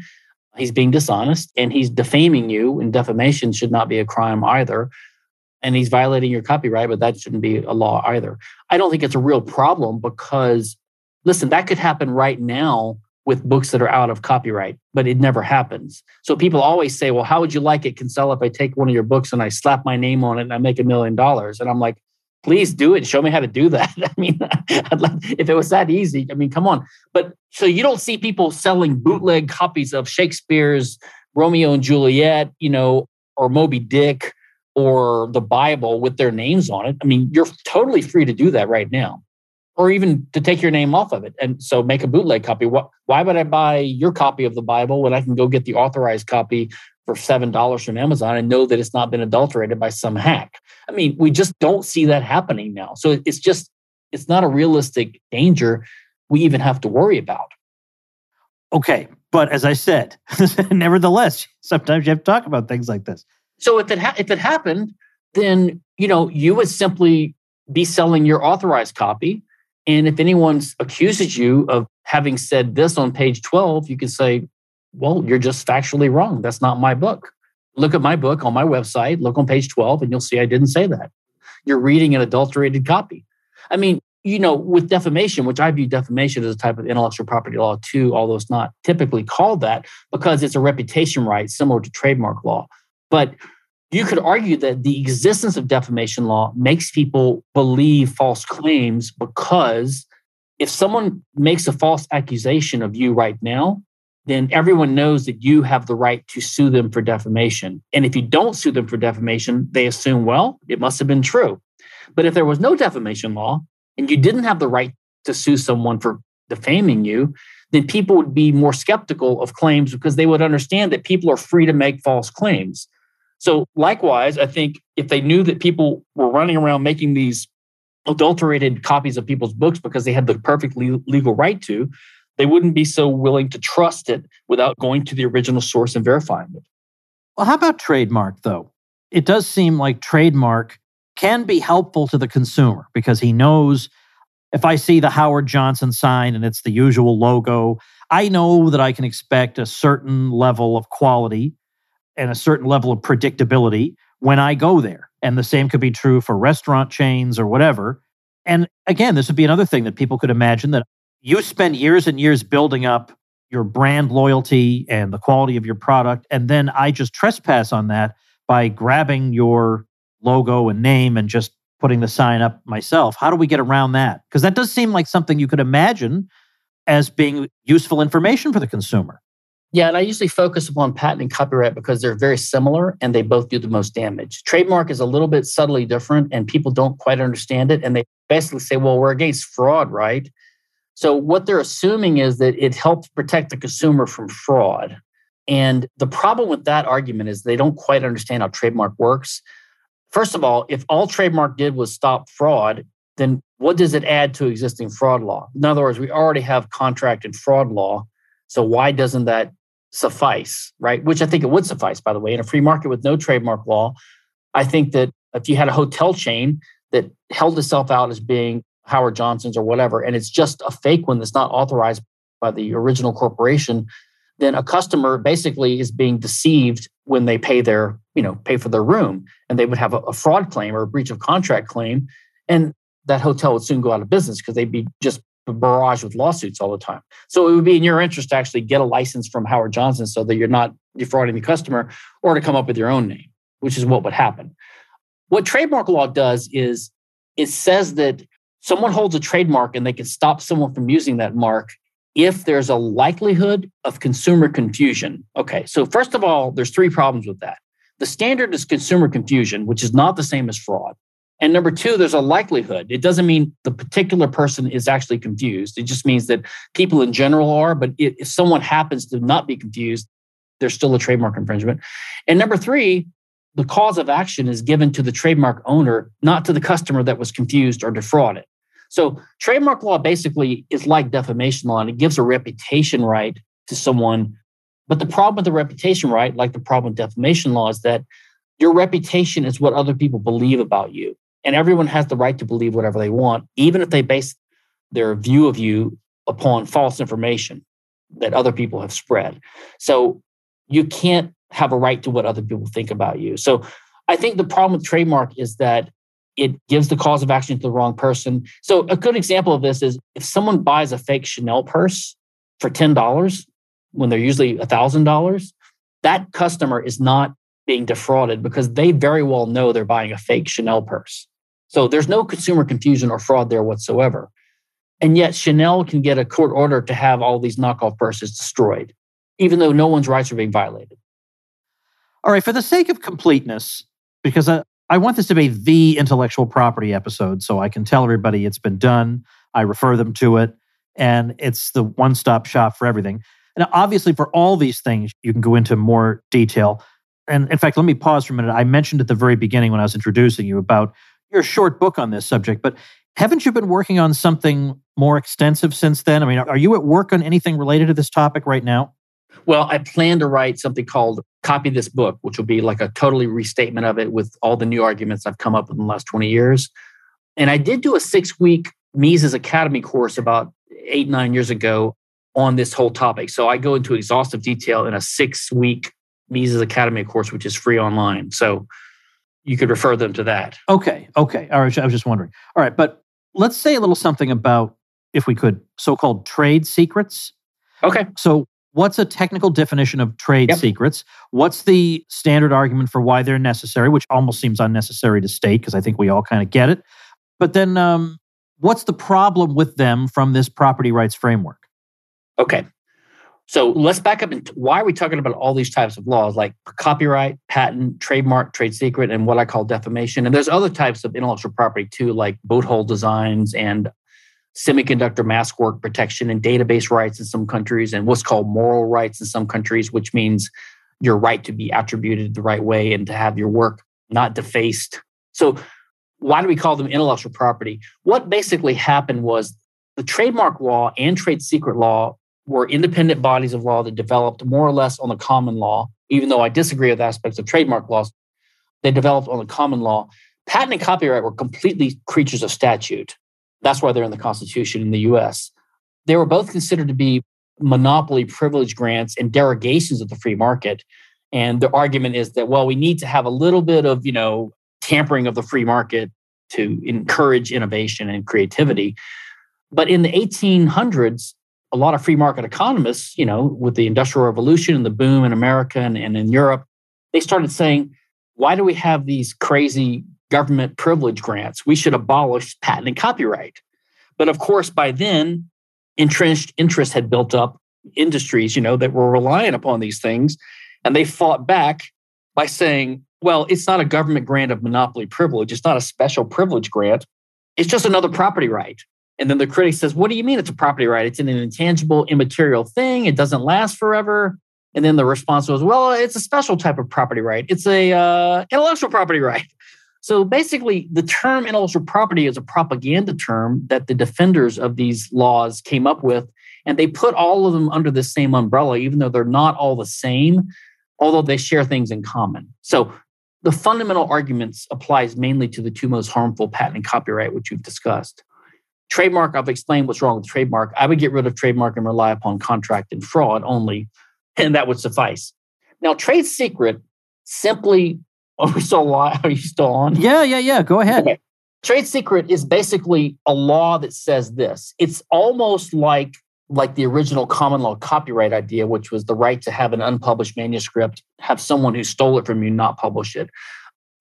He's being dishonest and he's defaming you, and defamation should not be a crime either. And he's violating your copyright, but that shouldn't be a law either. I don't think it's a real problem because, listen, that could happen right now with books that are out of copyright, but it never happens. So people always say, well, how would you like it, Kinsella, if I take one of your books and I slap my name on it and I make a million dollars? And I'm like, please do it. Show me how to do that. I mean, if it was that easy, I mean, come on. But so you don't see people selling bootleg copies of Shakespeare's Romeo and Juliet, you know, or Moby Dick or the Bible with their names on it. I mean, you're totally free to do that right now or even to take your name off of it. And so make a bootleg copy. Why would I buy your copy of the Bible when I can go get the authorized copy for $7 from Amazon and know that it's not been adulterated by some hack? I mean, we just don't see that happening now. So it's just, it's not a realistic danger we even have to worry about. Okay. But as I said, nevertheless, sometimes you have to talk about things like this. So if it, ha- if it happened, then, you know, you would simply be selling your authorized copy and if anyone accuses you of having said this on page 12, you can say, well, you're just factually wrong. That's not my book. Look at my book on my website, look on page 12, and you'll see I didn't say that. You're reading an adulterated copy. I mean, you know, with defamation, which I view defamation as a type of intellectual property law too, although it's not typically called that because it's a reputation right, similar to trademark law. But you could argue that the existence of defamation law makes people believe false claims because if someone makes a false accusation of you right now, then everyone knows that you have the right to sue them for defamation. And if you don't sue them for defamation, they assume, well, it must have been true. But if there was no defamation law and you didn't have the right to sue someone for defaming you, then people would be more skeptical of claims because they would understand that people are free to make false claims. So, likewise, I think if they knew that people were running around making these adulterated copies of people's books because they had the perfect legal right to, they wouldn't be so willing to trust it without going to the original source and verifying it. Well, how about trademark, though? It does seem like trademark can be helpful to the consumer because he knows if I see the Howard Johnson sign and it's the usual logo, I know that I can expect a certain level of quality and a certain level of predictability when I go there. And the same could be true for restaurant chains or whatever. And again, this would be another thing that people could imagine that you spend years and years building up your brand loyalty and the quality of your product. And then I just trespass on that by grabbing your logo and name and just putting the sign up myself. How do we get around that? Because that does seem like something you could imagine as being useful information for the consumer. Yeah, and I usually focus upon patent and copyright because they're very similar and they both do the most damage. Trademark is a little bit subtly different and people don't quite understand it. And they basically say, well, we're against fraud, right? So what they're assuming is that it helps protect the consumer from fraud. And the problem with that argument is they don't quite understand how trademark works. First of all, if all trademark did was stop fraud, then what does it add to existing fraud law? In other words, we already have contract and fraud law. So why doesn't that suffice, right? Which I think it would suffice, by the way. In a free market with no trademark law, I think that if you had a hotel chain that held itself out as being Howard Johnson's or whatever, and it's just a fake one that's not authorized by the original corporation, then a customer basically is being deceived when they pay their, you know, pay for their room. And they would have a, fraud claim or a breach of contract claim. And that hotel would soon go out of business because they'd be just barrage with lawsuits all the time. So it would be in your interest to actually get a license from Howard Johnson so that you're not defrauding the customer or to come up with your own name, which is what would happen. What trademark law does is it says that someone holds a trademark and they can stop someone from using that mark if there's a likelihood of consumer confusion. Okay, so first of all, there's three problems with that. The standard is consumer confusion, which is not the same as fraud. And number two, there's a likelihood. It doesn't mean the particular person is actually confused. It just means that people in general are. But if someone happens to not be confused, there's still a trademark infringement. And number three, the cause of action is given to the trademark owner, not to the customer that was confused or defrauded. So, trademark law basically is like defamation law, and it gives a reputation right to someone. But the problem with the reputation right, like the problem with defamation law, is that your reputation is what other people believe about you. And everyone has the right to believe whatever they want, even if they base their view of you upon false information that other people have spread. So you can't have a right to what other people think about you. So I think the problem with trademark is that it gives the cause of action to the wrong person. So a good example of this is if someone buys a fake Chanel purse for $10 when they're usually $1,000, that customer is not being defrauded because they very well know they're buying a fake Chanel purse. So there's no consumer confusion or fraud there whatsoever. And yet Chanel can get a court order to have all these knockoff purses destroyed, even though no one's rights are being violated. All right, for the sake of completeness, because I, I want this to be the intellectual property episode, so I can tell everybody it's been done. I refer them to it, and it's the one stop shop for everything. And obviously, for all these things, you can go into more detail. And in fact, let me pause for a minute. I mentioned at the very beginning when I was introducing you about your short book on this subject, but haven't you been working on something more extensive since then? I mean, are you at work on anything related to this topic right now? Well, I plan to write something called Copy This Book, which will be like a totally restatement of it with all the new arguments I've come up with in the last 20 years. And I did do a six week Mises Academy course about eight, nine years ago on this whole topic. So I go into exhaustive detail in a six week Mises Academy course, which is free online. So you could refer them to that. Okay. Okay. All right. I was just wondering. All right. But let's say a little something about, if we could, so called trade secrets. Okay. So what's a technical definition of trade yep. secrets? What's the standard argument for why they're necessary, which almost seems unnecessary to state because I think we all kind of get it. But then um, what's the problem with them from this property rights framework? Okay. So let's back up and why are we talking about all these types of laws like copyright, patent, trademark, trade secret, and what I call defamation? And there's other types of intellectual property too, like boat hull designs and semiconductor mask work protection and database rights in some countries, and what's called moral rights in some countries, which means your right to be attributed the right way and to have your work not defaced. So, why do we call them intellectual property? What basically happened was the trademark law and trade secret law were independent bodies of law that developed more or less on the common law, even though I disagree with aspects of trademark laws. They developed on the common law. Patent and copyright were completely creatures of statute. That's why they're in the Constitution in the US. They were both considered to be monopoly privilege grants and derogations of the free market. And the argument is that, well, we need to have a little bit of, you know, tampering of the free market to encourage innovation and creativity. But in the 1800s, a lot of free market economists, you know, with the Industrial Revolution and the boom in America and, and in Europe, they started saying, why do we have these crazy government privilege grants. We should abolish patent and copyright. But of course, by then, entrenched interest had built up industries, you know, that were relying upon these things. And they fought back by saying, well, it's not a government grant of monopoly privilege. It's not a special privilege grant. It's just another property right. And then the critic says, what do you mean it's a property right? It's an intangible, immaterial thing. It doesn't last forever. And then the response was, well, it's a special type of property right. It's a uh, intellectual property right. So basically, the term intellectual property is a propaganda term that the defenders of these laws came up with, and they put all of them under the same umbrella, even though they're not all the same, although they share things in common. So the fundamental arguments applies mainly to the two most harmful patent and copyright, which you've discussed. Trademark, I've explained what's wrong with trademark. I would get rid of trademark and rely upon contract and fraud only, and that would suffice. Now, trade secret simply are we still live? Are you still on? Yeah, yeah, yeah. Go ahead. Okay. Trade secret is basically a law that says this. It's almost like like the original common law copyright idea, which was the right to have an unpublished manuscript, have someone who stole it from you not publish it.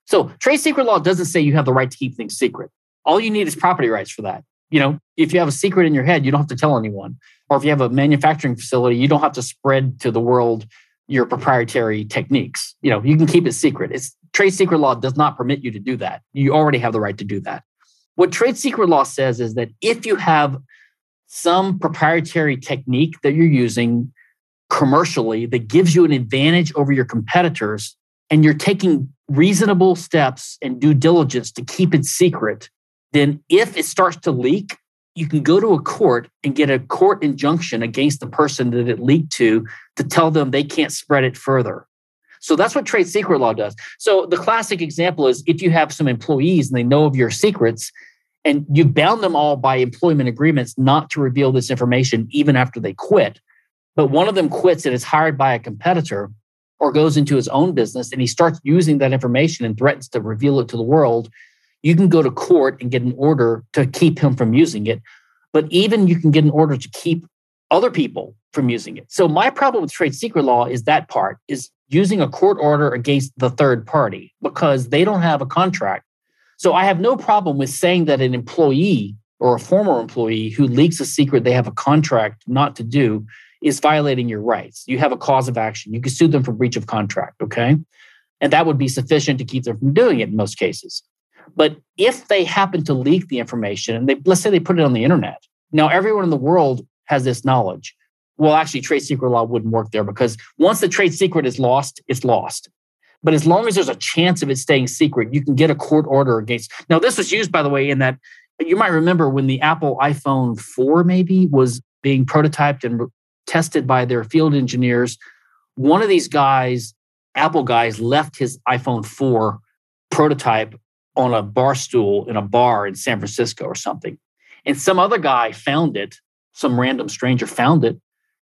So trade secret law doesn't say you have the right to keep things secret. All you need is property rights for that. You know, if you have a secret in your head, you don't have to tell anyone. Or if you have a manufacturing facility, you don't have to spread to the world your proprietary techniques. You know, you can keep it secret. It's trade secret law does not permit you to do that. You already have the right to do that. What trade secret law says is that if you have some proprietary technique that you're using commercially that gives you an advantage over your competitors and you're taking reasonable steps and due diligence to keep it secret, then if it starts to leak, you can go to a court and get a court injunction against the person that it leaked to to tell them they can't spread it further. So that's what trade secret law does. So the classic example is if you have some employees and they know of your secrets and you bound them all by employment agreements not to reveal this information even after they quit, but one of them quits and is hired by a competitor or goes into his own business and he starts using that information and threatens to reveal it to the world, you can go to court and get an order to keep him from using it. But even you can get an order to keep other people from using it. So my problem with trade secret law is that part is using a court order against the third party because they don't have a contract. So I have no problem with saying that an employee or a former employee who leaks a secret they have a contract not to do is violating your rights. You have a cause of action. You can sue them for breach of contract, okay? And that would be sufficient to keep them from doing it in most cases. But if they happen to leak the information and they let's say they put it on the internet. Now everyone in the world has this knowledge. Well, actually trade secret law wouldn't work there because once the trade secret is lost, it's lost. But as long as there's a chance of it staying secret, you can get a court order against. Now, this was used, by the way, in that you might remember when the Apple iPhone 4 maybe was being prototyped and tested by their field engineers. One of these guys, Apple guys, left his iPhone 4 prototype on a bar stool in a bar in San Francisco or something. And some other guy found it, some random stranger found it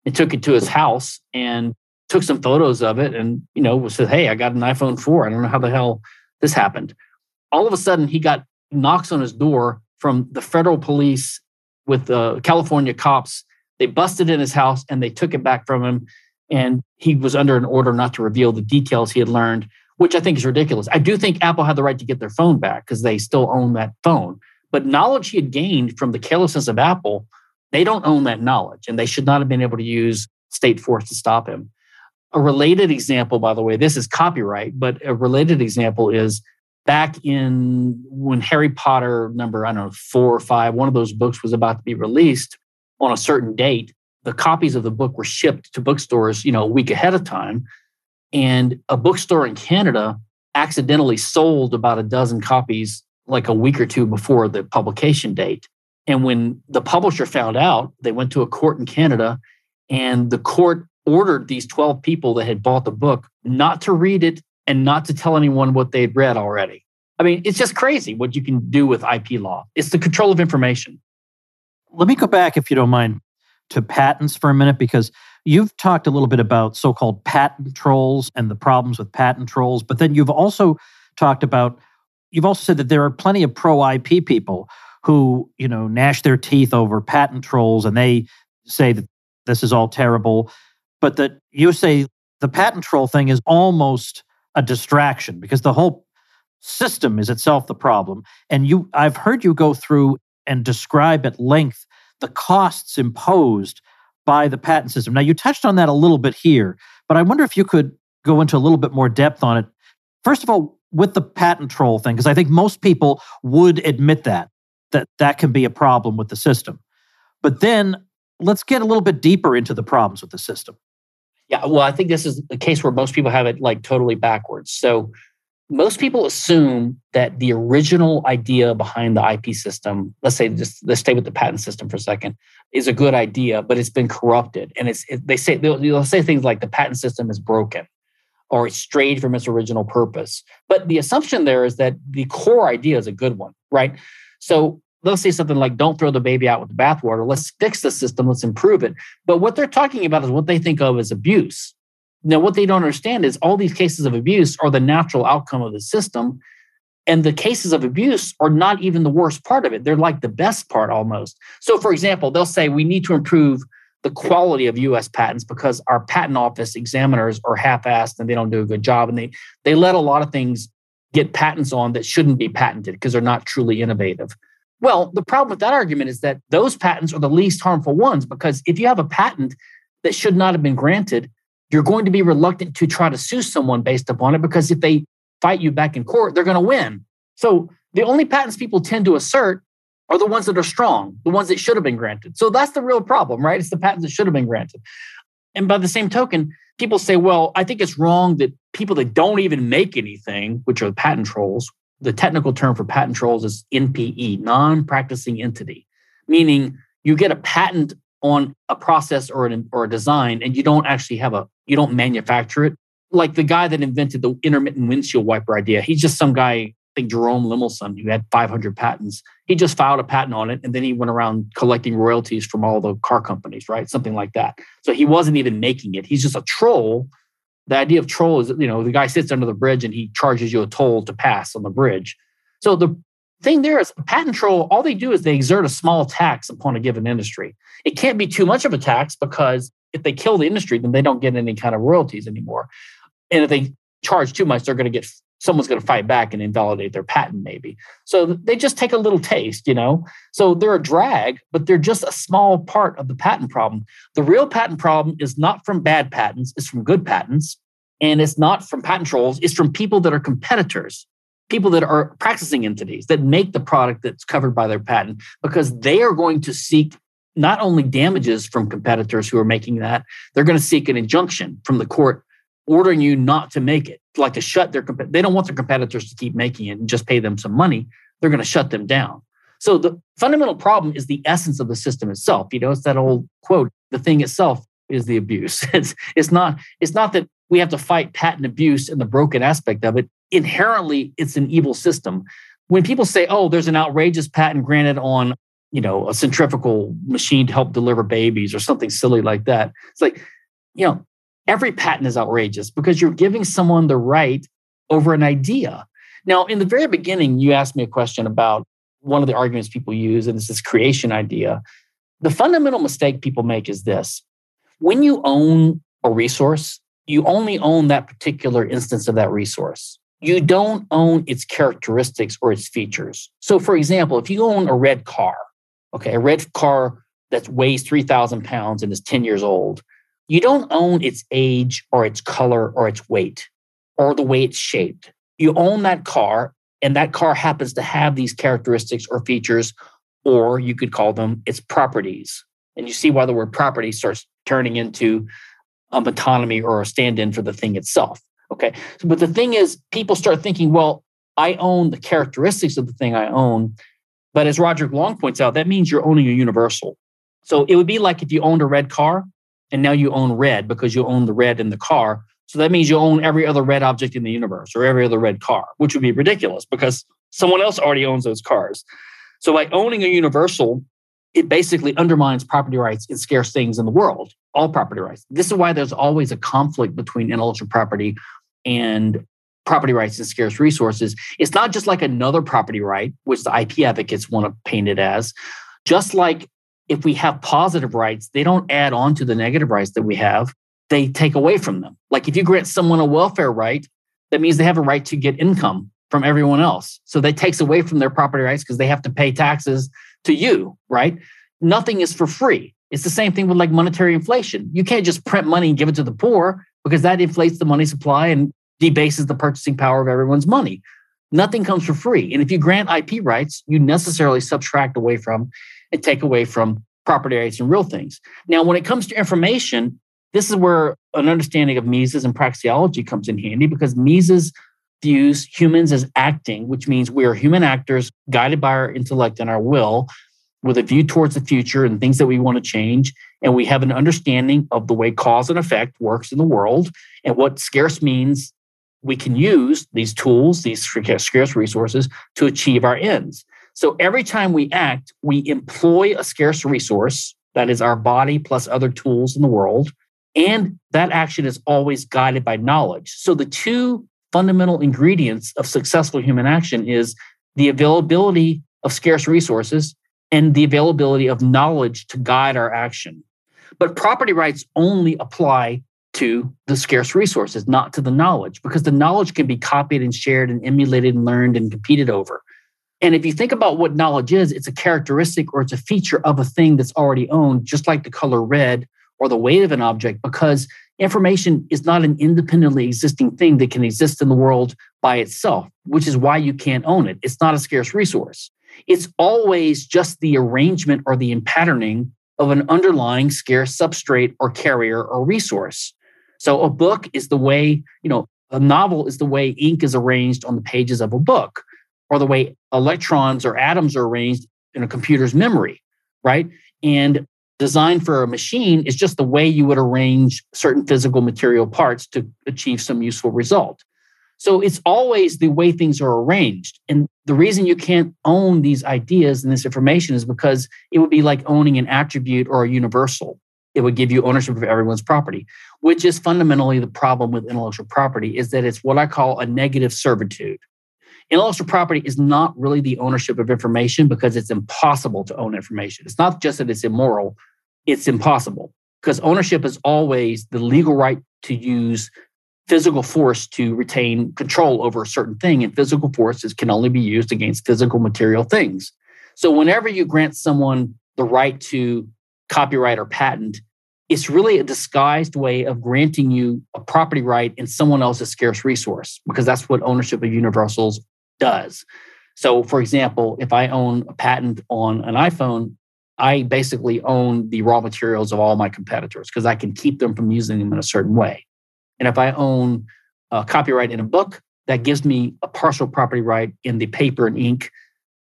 and took it to his house and took some photos of it and, you know, said, Hey, I got an iPhone 4. I don't know how the hell this happened. All of a sudden, he got knocks on his door from the federal police with the California cops they busted in his house and they took it back from him. And he was under an order not to reveal the details he had learned, which I think is ridiculous. I do think Apple had the right to get their phone back because they still own that phone. But knowledge he had gained from the carelessness of Apple, they don't own that knowledge and they should not have been able to use state force to stop him. A related example, by the way, this is copyright, but a related example is back in when Harry Potter number, I don't know, four or five, one of those books was about to be released on a certain date, the copies of the book were shipped to bookstores, you know, a week ahead of time. And a bookstore in Canada accidentally sold about a dozen copies like a week or two before the publication date. And when the publisher found out, they went to a court in Canada and the court ordered these 12 people that had bought the book not to read it and not to tell anyone what they'd read already. I mean, it's just crazy what you can do with IP law. It's the control of information let me go back, if you don't mind, to patents for a minute because you've talked a little bit about so called patent trolls and the problems with patent trolls, but then you've also talked about, you've also said that there are plenty of pro IP people who, you know, gnash their teeth over patent trolls and they say that this is all terrible, but that you say the patent troll thing is almost a distraction because the whole system is itself the problem. And you, I've heard you go through and describe at length the costs imposed by the patent system. Now, you touched on that a little bit here, but I wonder if you could go into a little bit more depth on it. First of all, with the patent troll thing, because I think most people would admit that, that that can be a problem with the system. But then let's get a little bit deeper into the problems with the system. Yeah, well, I think this is the case where most people have it like totally backwards. So most people assume that the original idea behind the IP system, let's say just let's stay with the patent system for a second, is a good idea, but it's been corrupted. And it's it, they say they'll, they'll say things like the patent system is broken or it's strayed from its original purpose. But the assumption there is that the core idea is a good one, right? So they'll say something like, don't throw the baby out with the bathwater. Let's fix the system. Let's improve it. But what they're talking about is what they think of as abuse. Now, what they don't understand is all these cases of abuse are the natural outcome of the system. And the cases of abuse are not even the worst part of it. They're like the best part almost. So, for example, they'll say we need to improve the quality of US patents because our patent office examiners are half-assed and they don't do a good job. And they they let a lot of things get patents on that shouldn't be patented because they're not truly innovative. Well, the problem with that argument is that those patents are the least harmful ones because if you have a patent that should not have been granted, you're going to be reluctant to try to sue someone based upon it because if they fight you back in court, they're going to win. So the only patents people tend to assert are the ones that are strong, the ones that should have been granted. So that's the real problem, right? It's the patents that should have been granted. And by the same token, people say, well, I think it's wrong that people that don't even make anything, which are patent trolls, the technical term for patent trolls is NPE, non practicing entity, meaning you get a patent on a process or an or a design and you don't actually have a you don't manufacture it like the guy that invented the intermittent windshield wiper idea he's just some guy I think Jerome Lemelson, who had 500 patents, he just filed a patent on it, and then he went around collecting royalties from all the car companies, right? Something like that. So he wasn't even making it. He's just a troll. The idea of troll is, you know, the guy sits under the bridge and he charges you a toll to pass on the bridge. So the thing there is, patent troll, all they do is they exert a small tax upon a given industry. It can't be too much of a tax because if they kill the industry, then they don't get any kind of royalties anymore. And if they charge too much, they're going to get someone's going to fight back and invalidate their patent, maybe. So they just take a little taste, you know. So they're a drag, but they're just a small part of the patent problem. The real patent problem is not from bad patents; it's from good patents, and it's not from patent trolls. It's from people that are competitors people that are practicing entities that make the product that's covered by their patent because they are going to seek not only damages from competitors who are making that, they're going to seek an injunction from the court ordering you not to make it, like to shut their. They don't want their competitors to keep making it and just pay them some money. They're going to shut them down. So the fundamental problem is the essence of the system itself. You know, it's that old quote: "The thing itself is the abuse." It's it's not it's not that we have to fight patent abuse and the broken aspect of it inherently it's an evil system. When people say, "Oh, there's an outrageous patent granted on, you know, a centrifugal machine to help deliver babies or something silly like that," it's like, you know, every patent is outrageous because you're giving someone the right over an idea. Now, in the very beginning, you asked me a question about one of the arguments people use, and it's this creation idea. The fundamental mistake people make is this when you own a resource, you only own that particular instance of that resource you don't own its characteristics or its features. So, for example, if you own a red car, okay, a red car that weighs 3,000 pounds and is 10 years old, you don't own its age or its color or its weight or the way it's shaped. You own that car, and that car happens to have these characteristics or features, or you could call them its properties. And you see why the word property starts turning into a metonymy or a stand in for the thing itself. Okay. But the thing is, people start thinking, well, I own the characteristics of the thing I own. But as Roderick Long points out, that means you're owning a universal. So it would be like if you owned a red car and now you own red because you own the red in the car. So that means you own every other red object in the universe or every other red car, which would be ridiculous because someone else already owns those cars. So by owning a universal, it basically undermines property rights in scarce things in the world, all property rights. This is why there's always a conflict between intellectual property and property rights and scarce resources. It's not just like another property right, which the IP advocates want to paint it as. Just like if we have positive rights, they don't add on to the negative rights that we have, they take away from them. Like if you grant someone a welfare right, that means they have a right to get income from everyone else. So that takes away from their property rights because they have to pay taxes to you, right? Nothing is for free. It's the same thing with like monetary inflation. You can't just print money and give it to the poor because that inflates the money supply and debases the purchasing power of everyone's money. Nothing comes for free. And if you grant IP rights, you necessarily subtract away from and take away from property rights and real things. Now, when it comes to information, this is where an understanding of Mises and praxeology comes in handy because Mises views humans as acting, which means we are human actors guided by our intellect and our will with a view towards the future and things that we want to change. And we have an understanding of the way cause and effect works in the world and what scarce means we can use these tools, these scarce resources to achieve our ends. So every time we act, we employ a scarce resource, that is our body plus other tools in the world. And that action is always guided by knowledge. So the two fundamental ingredients of successful human action is the availability of scarce resources and the availability of knowledge to guide our action. But property rights only apply to the scarce resources, not to the knowledge, because the knowledge can be copied and shared and emulated and learned and competed over. And if you think about what knowledge is, it's a characteristic or it's a feature of a thing that's already owned, just like the color red or the weight of an object, because information is not an independently existing thing that can exist in the world by itself, which is why you can't own it. It's not a scarce resource. It's always just the arrangement or the patterning of an underlying scarce substrate or carrier or resource. So a book is the way, you know, a novel is the way ink is arranged on the pages of a book or the way electrons or atoms are arranged in a computer's memory, right? And design for a machine is just the way you would arrange certain physical material parts to achieve some useful result. So it's always the way things are arranged. And the reason you can't own these ideas and this information is because it would be like owning an attribute or a universal. It would give you ownership of everyone's property, which is fundamentally the problem with intellectual property is that it's what I call a negative servitude. Intellectual property is not really the ownership of information because it's impossible to own information. It's not just that it's immoral, it's impossible because ownership is always the legal right to use physical force to retain control over a certain thing, and physical forces can only be used against physical material things. So, whenever you grant someone the right to copyright or patent, it's really a disguised way of granting you a property right in someone else's scarce resource, because that's what ownership of universals does. So, for example, if I own a patent on an iPhone, I basically own the raw materials of all my competitors because I can keep them from using them in a certain way. And if I own a copyright in a book, that gives me a partial property right in the paper and ink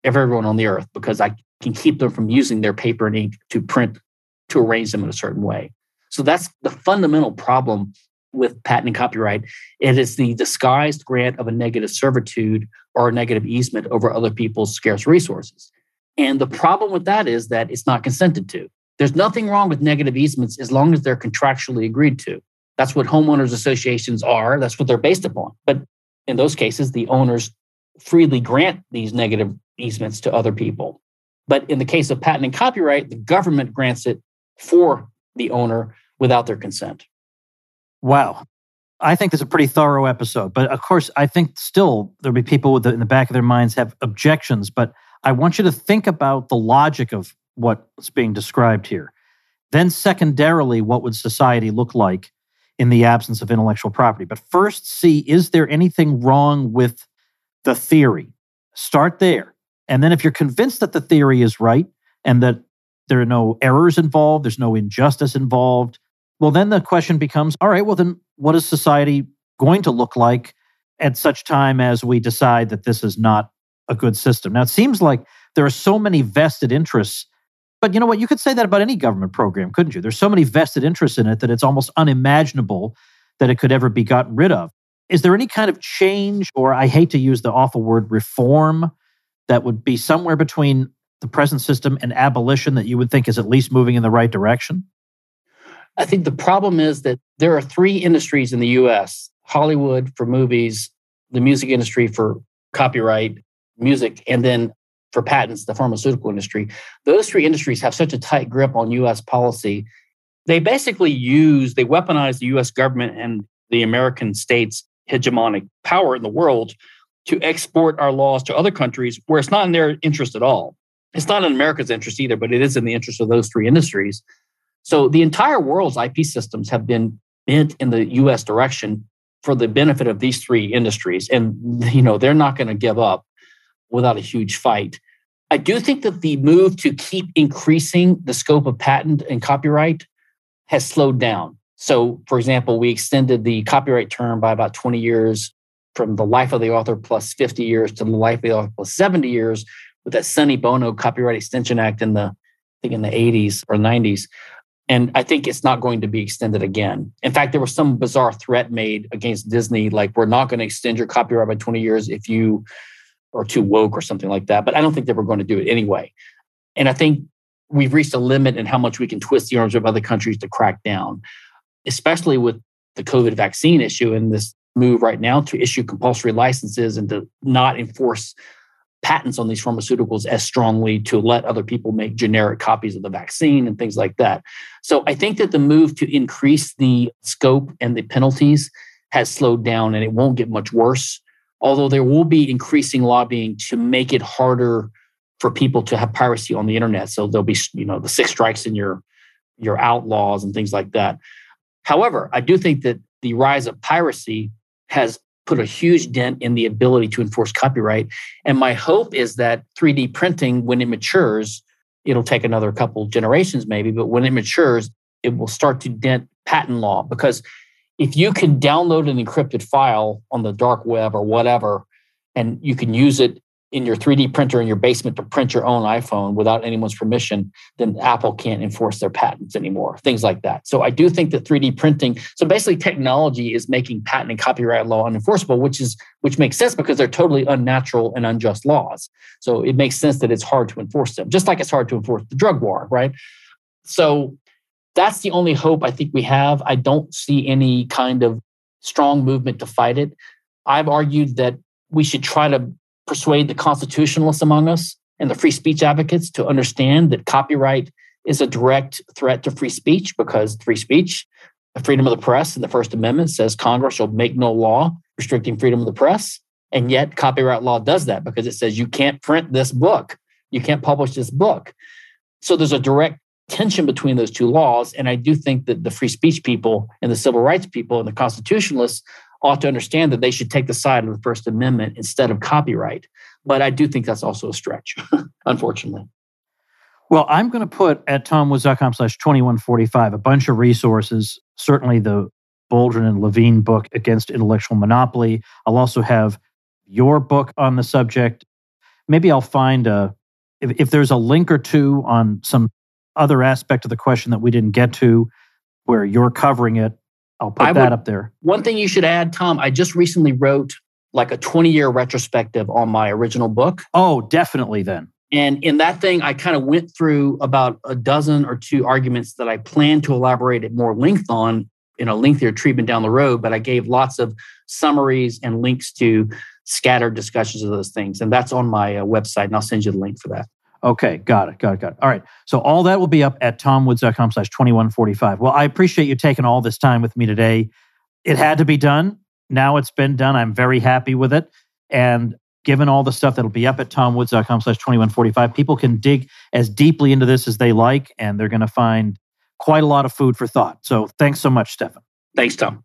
of everyone on the earth because I can keep them from using their paper and ink to print, to arrange them in a certain way. So that's the fundamental problem with patent and copyright. It is the disguised grant of a negative servitude or a negative easement over other people's scarce resources. And the problem with that is that it's not consented to. There's nothing wrong with negative easements as long as they're contractually agreed to. That's what homeowners associations are. That's what they're based upon. But in those cases, the owners freely grant these negative easements to other people. But in the case of patent and copyright, the government grants it for the owner without their consent. Wow. I think this is a pretty thorough episode. But of course, I think still there'll be people the, in the back of their minds have objections. But I want you to think about the logic of what's being described here. Then, secondarily, what would society look like in the absence of intellectual property. But first, see is there anything wrong with the theory? Start there. And then, if you're convinced that the theory is right and that there are no errors involved, there's no injustice involved, well, then the question becomes all right, well, then what is society going to look like at such time as we decide that this is not a good system? Now, it seems like there are so many vested interests but you know what? You could say that about any government program, couldn't you? There's so many vested interests in it that it's almost unimaginable that it could ever be gotten rid of. Is there any kind of change, or I hate to use the awful word reform, that would be somewhere between the present system and abolition that you would think is at least moving in the right direction? I think the problem is that there are three industries in the US Hollywood for movies, the music industry for copyright music, and then for patents, the pharmaceutical industry. Those three industries have such a tight grip on US policy. They basically use, they weaponize the US government and the American states' hegemonic power in the world to export our laws to other countries where it's not in their interest at all. It's not in America's interest either, but it is in the interest of those three industries. So the entire world's IP systems have been bent in the US direction for the benefit of these three industries. And you know, they're not going to give up without a huge fight. I do think that the move to keep increasing the scope of patent and copyright has slowed down. So, for example, we extended the copyright term by about 20 years from the life of the author plus 50 years to the life of the author plus 70 years with that Sonny Bono Copyright Extension Act in the, I think in the 80s or 90s. And I think it's not going to be extended again. In fact, there was some bizarre threat made against Disney, like we're not going to extend your copyright by 20 years if you or too woke or something like that. But I don't think they were going to do it anyway. And I think we've reached a limit in how much we can twist the arms of other countries to crack down, especially with the COVID vaccine issue and this move right now to issue compulsory licenses and to not enforce patents on these pharmaceuticals as strongly to let other people make generic copies of the vaccine and things like that. So I think that the move to increase the scope and the penalties has slowed down and it won't get much worse although there will be increasing lobbying to make it harder for people to have piracy on the internet. So there'll be, you know, the six strikes in your your outlaws and things like that. However, I do think that the rise of piracy has put a huge dent in the ability to enforce copyright. And my hope is that 3D printing, when it matures, it'll take another couple generations maybe, but when it matures, it will start to dent patent law because if you can download an encrypted file on the dark web or whatever, and you can use it in your 3D printer in your basement to print your own iPhone without anyone's permission, then Apple can't enforce their patents anymore, things like that. So I do think that 3D printing, so basically technology is making patent and copyright law unenforceable, which is which makes sense because they're totally unnatural and unjust laws. So it makes sense that it's hard to enforce them, just like it's hard to enforce the drug war, right? So that's the only hope I think we have. I don't see any kind of strong movement to fight it. I've argued that we should try to persuade the constitutionalists among us and the free speech advocates to understand that copyright is a direct threat to free speech because free speech, the freedom of the press, and the First Amendment says Congress shall make no law restricting freedom of the press. And yet, copyright law does that because it says you can't print this book, you can't publish this book. So there's a direct tension between those two laws. And I do think that the free speech people and the civil rights people and the constitutionalists ought to understand that they should take the side of the First Amendment instead of copyright. But I do think that's also a stretch, unfortunately. Well, I'm going to put at tomwoods.com slash 2145 a bunch of resources, certainly the Boldrin and Levine book against intellectual monopoly. I'll also have your book on the subject. Maybe I'll find a, if, if there's a link or two on some other aspect of the question that we didn't get to where you're covering it, I'll put I that would, up there. One thing you should add, Tom, I just recently wrote like a 20 year retrospective on my original book. Oh, definitely then. And in that thing, I kind of went through about a dozen or two arguments that I plan to elaborate at more length on in a lengthier treatment down the road. But I gave lots of summaries and links to scattered discussions of those things. And that's on my uh, website. And I'll send you the link for that. Okay, got it, got it, got it. All right. So all that will be up at tomwoods.com slash 2145. Well, I appreciate you taking all this time with me today. It had to be done. Now it's been done. I'm very happy with it. And given all the stuff that'll be up at tomwoods.com slash 2145, people can dig as deeply into this as they like, and they're going to find quite a lot of food for thought. So thanks so much, Stephan. Thanks, Tom.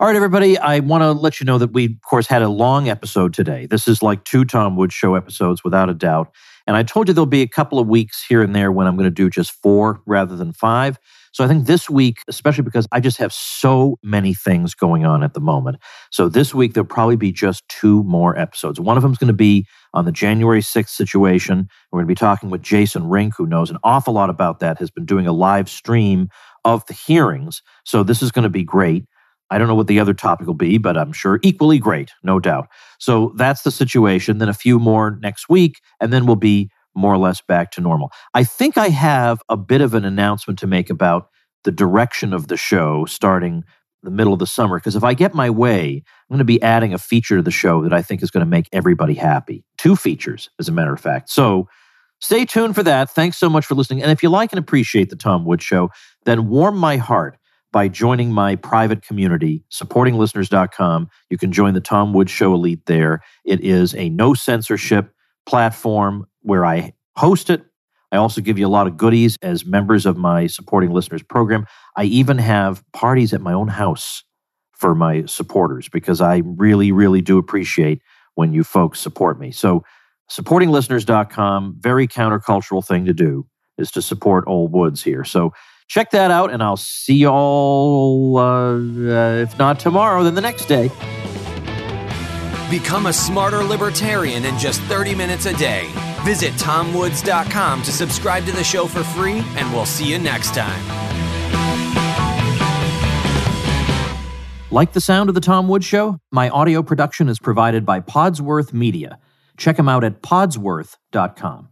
All right, everybody. I want to let you know that we, of course, had a long episode today. This is like two Tom Woods show episodes, without a doubt. And I told you there'll be a couple of weeks here and there when I'm going to do just four rather than five. So I think this week, especially because I just have so many things going on at the moment. So this week, there'll probably be just two more episodes. One of them is going to be on the January 6th situation. We're going to be talking with Jason Rink, who knows an awful lot about that, has been doing a live stream of the hearings. So this is going to be great. I don't know what the other topic will be, but I'm sure equally great, no doubt. So that's the situation. Then a few more next week, and then we'll be more or less back to normal. I think I have a bit of an announcement to make about the direction of the show starting the middle of the summer. Because if I get my way, I'm going to be adding a feature to the show that I think is going to make everybody happy. Two features, as a matter of fact. So stay tuned for that. Thanks so much for listening. And if you like and appreciate the Tom Woods Show, then warm my heart by joining my private community, supportinglisteners.com. You can join the Tom Woods Show Elite there. It is a no censorship platform where I host it. I also give you a lot of goodies as members of my supporting listeners program. I even have parties at my own house for my supporters because I really, really do appreciate when you folks support me. So, supportinglisteners.com, very countercultural thing to do is to support Old Woods here. So, check that out, and I'll see you all, uh, uh, if not tomorrow, then the next day. Become a smarter libertarian in just 30 minutes a day. Visit tomwoods.com to subscribe to the show for free, and we'll see you next time. Like the sound of The Tom Woods Show? My audio production is provided by Podsworth Media. Check them out at podsworth.com.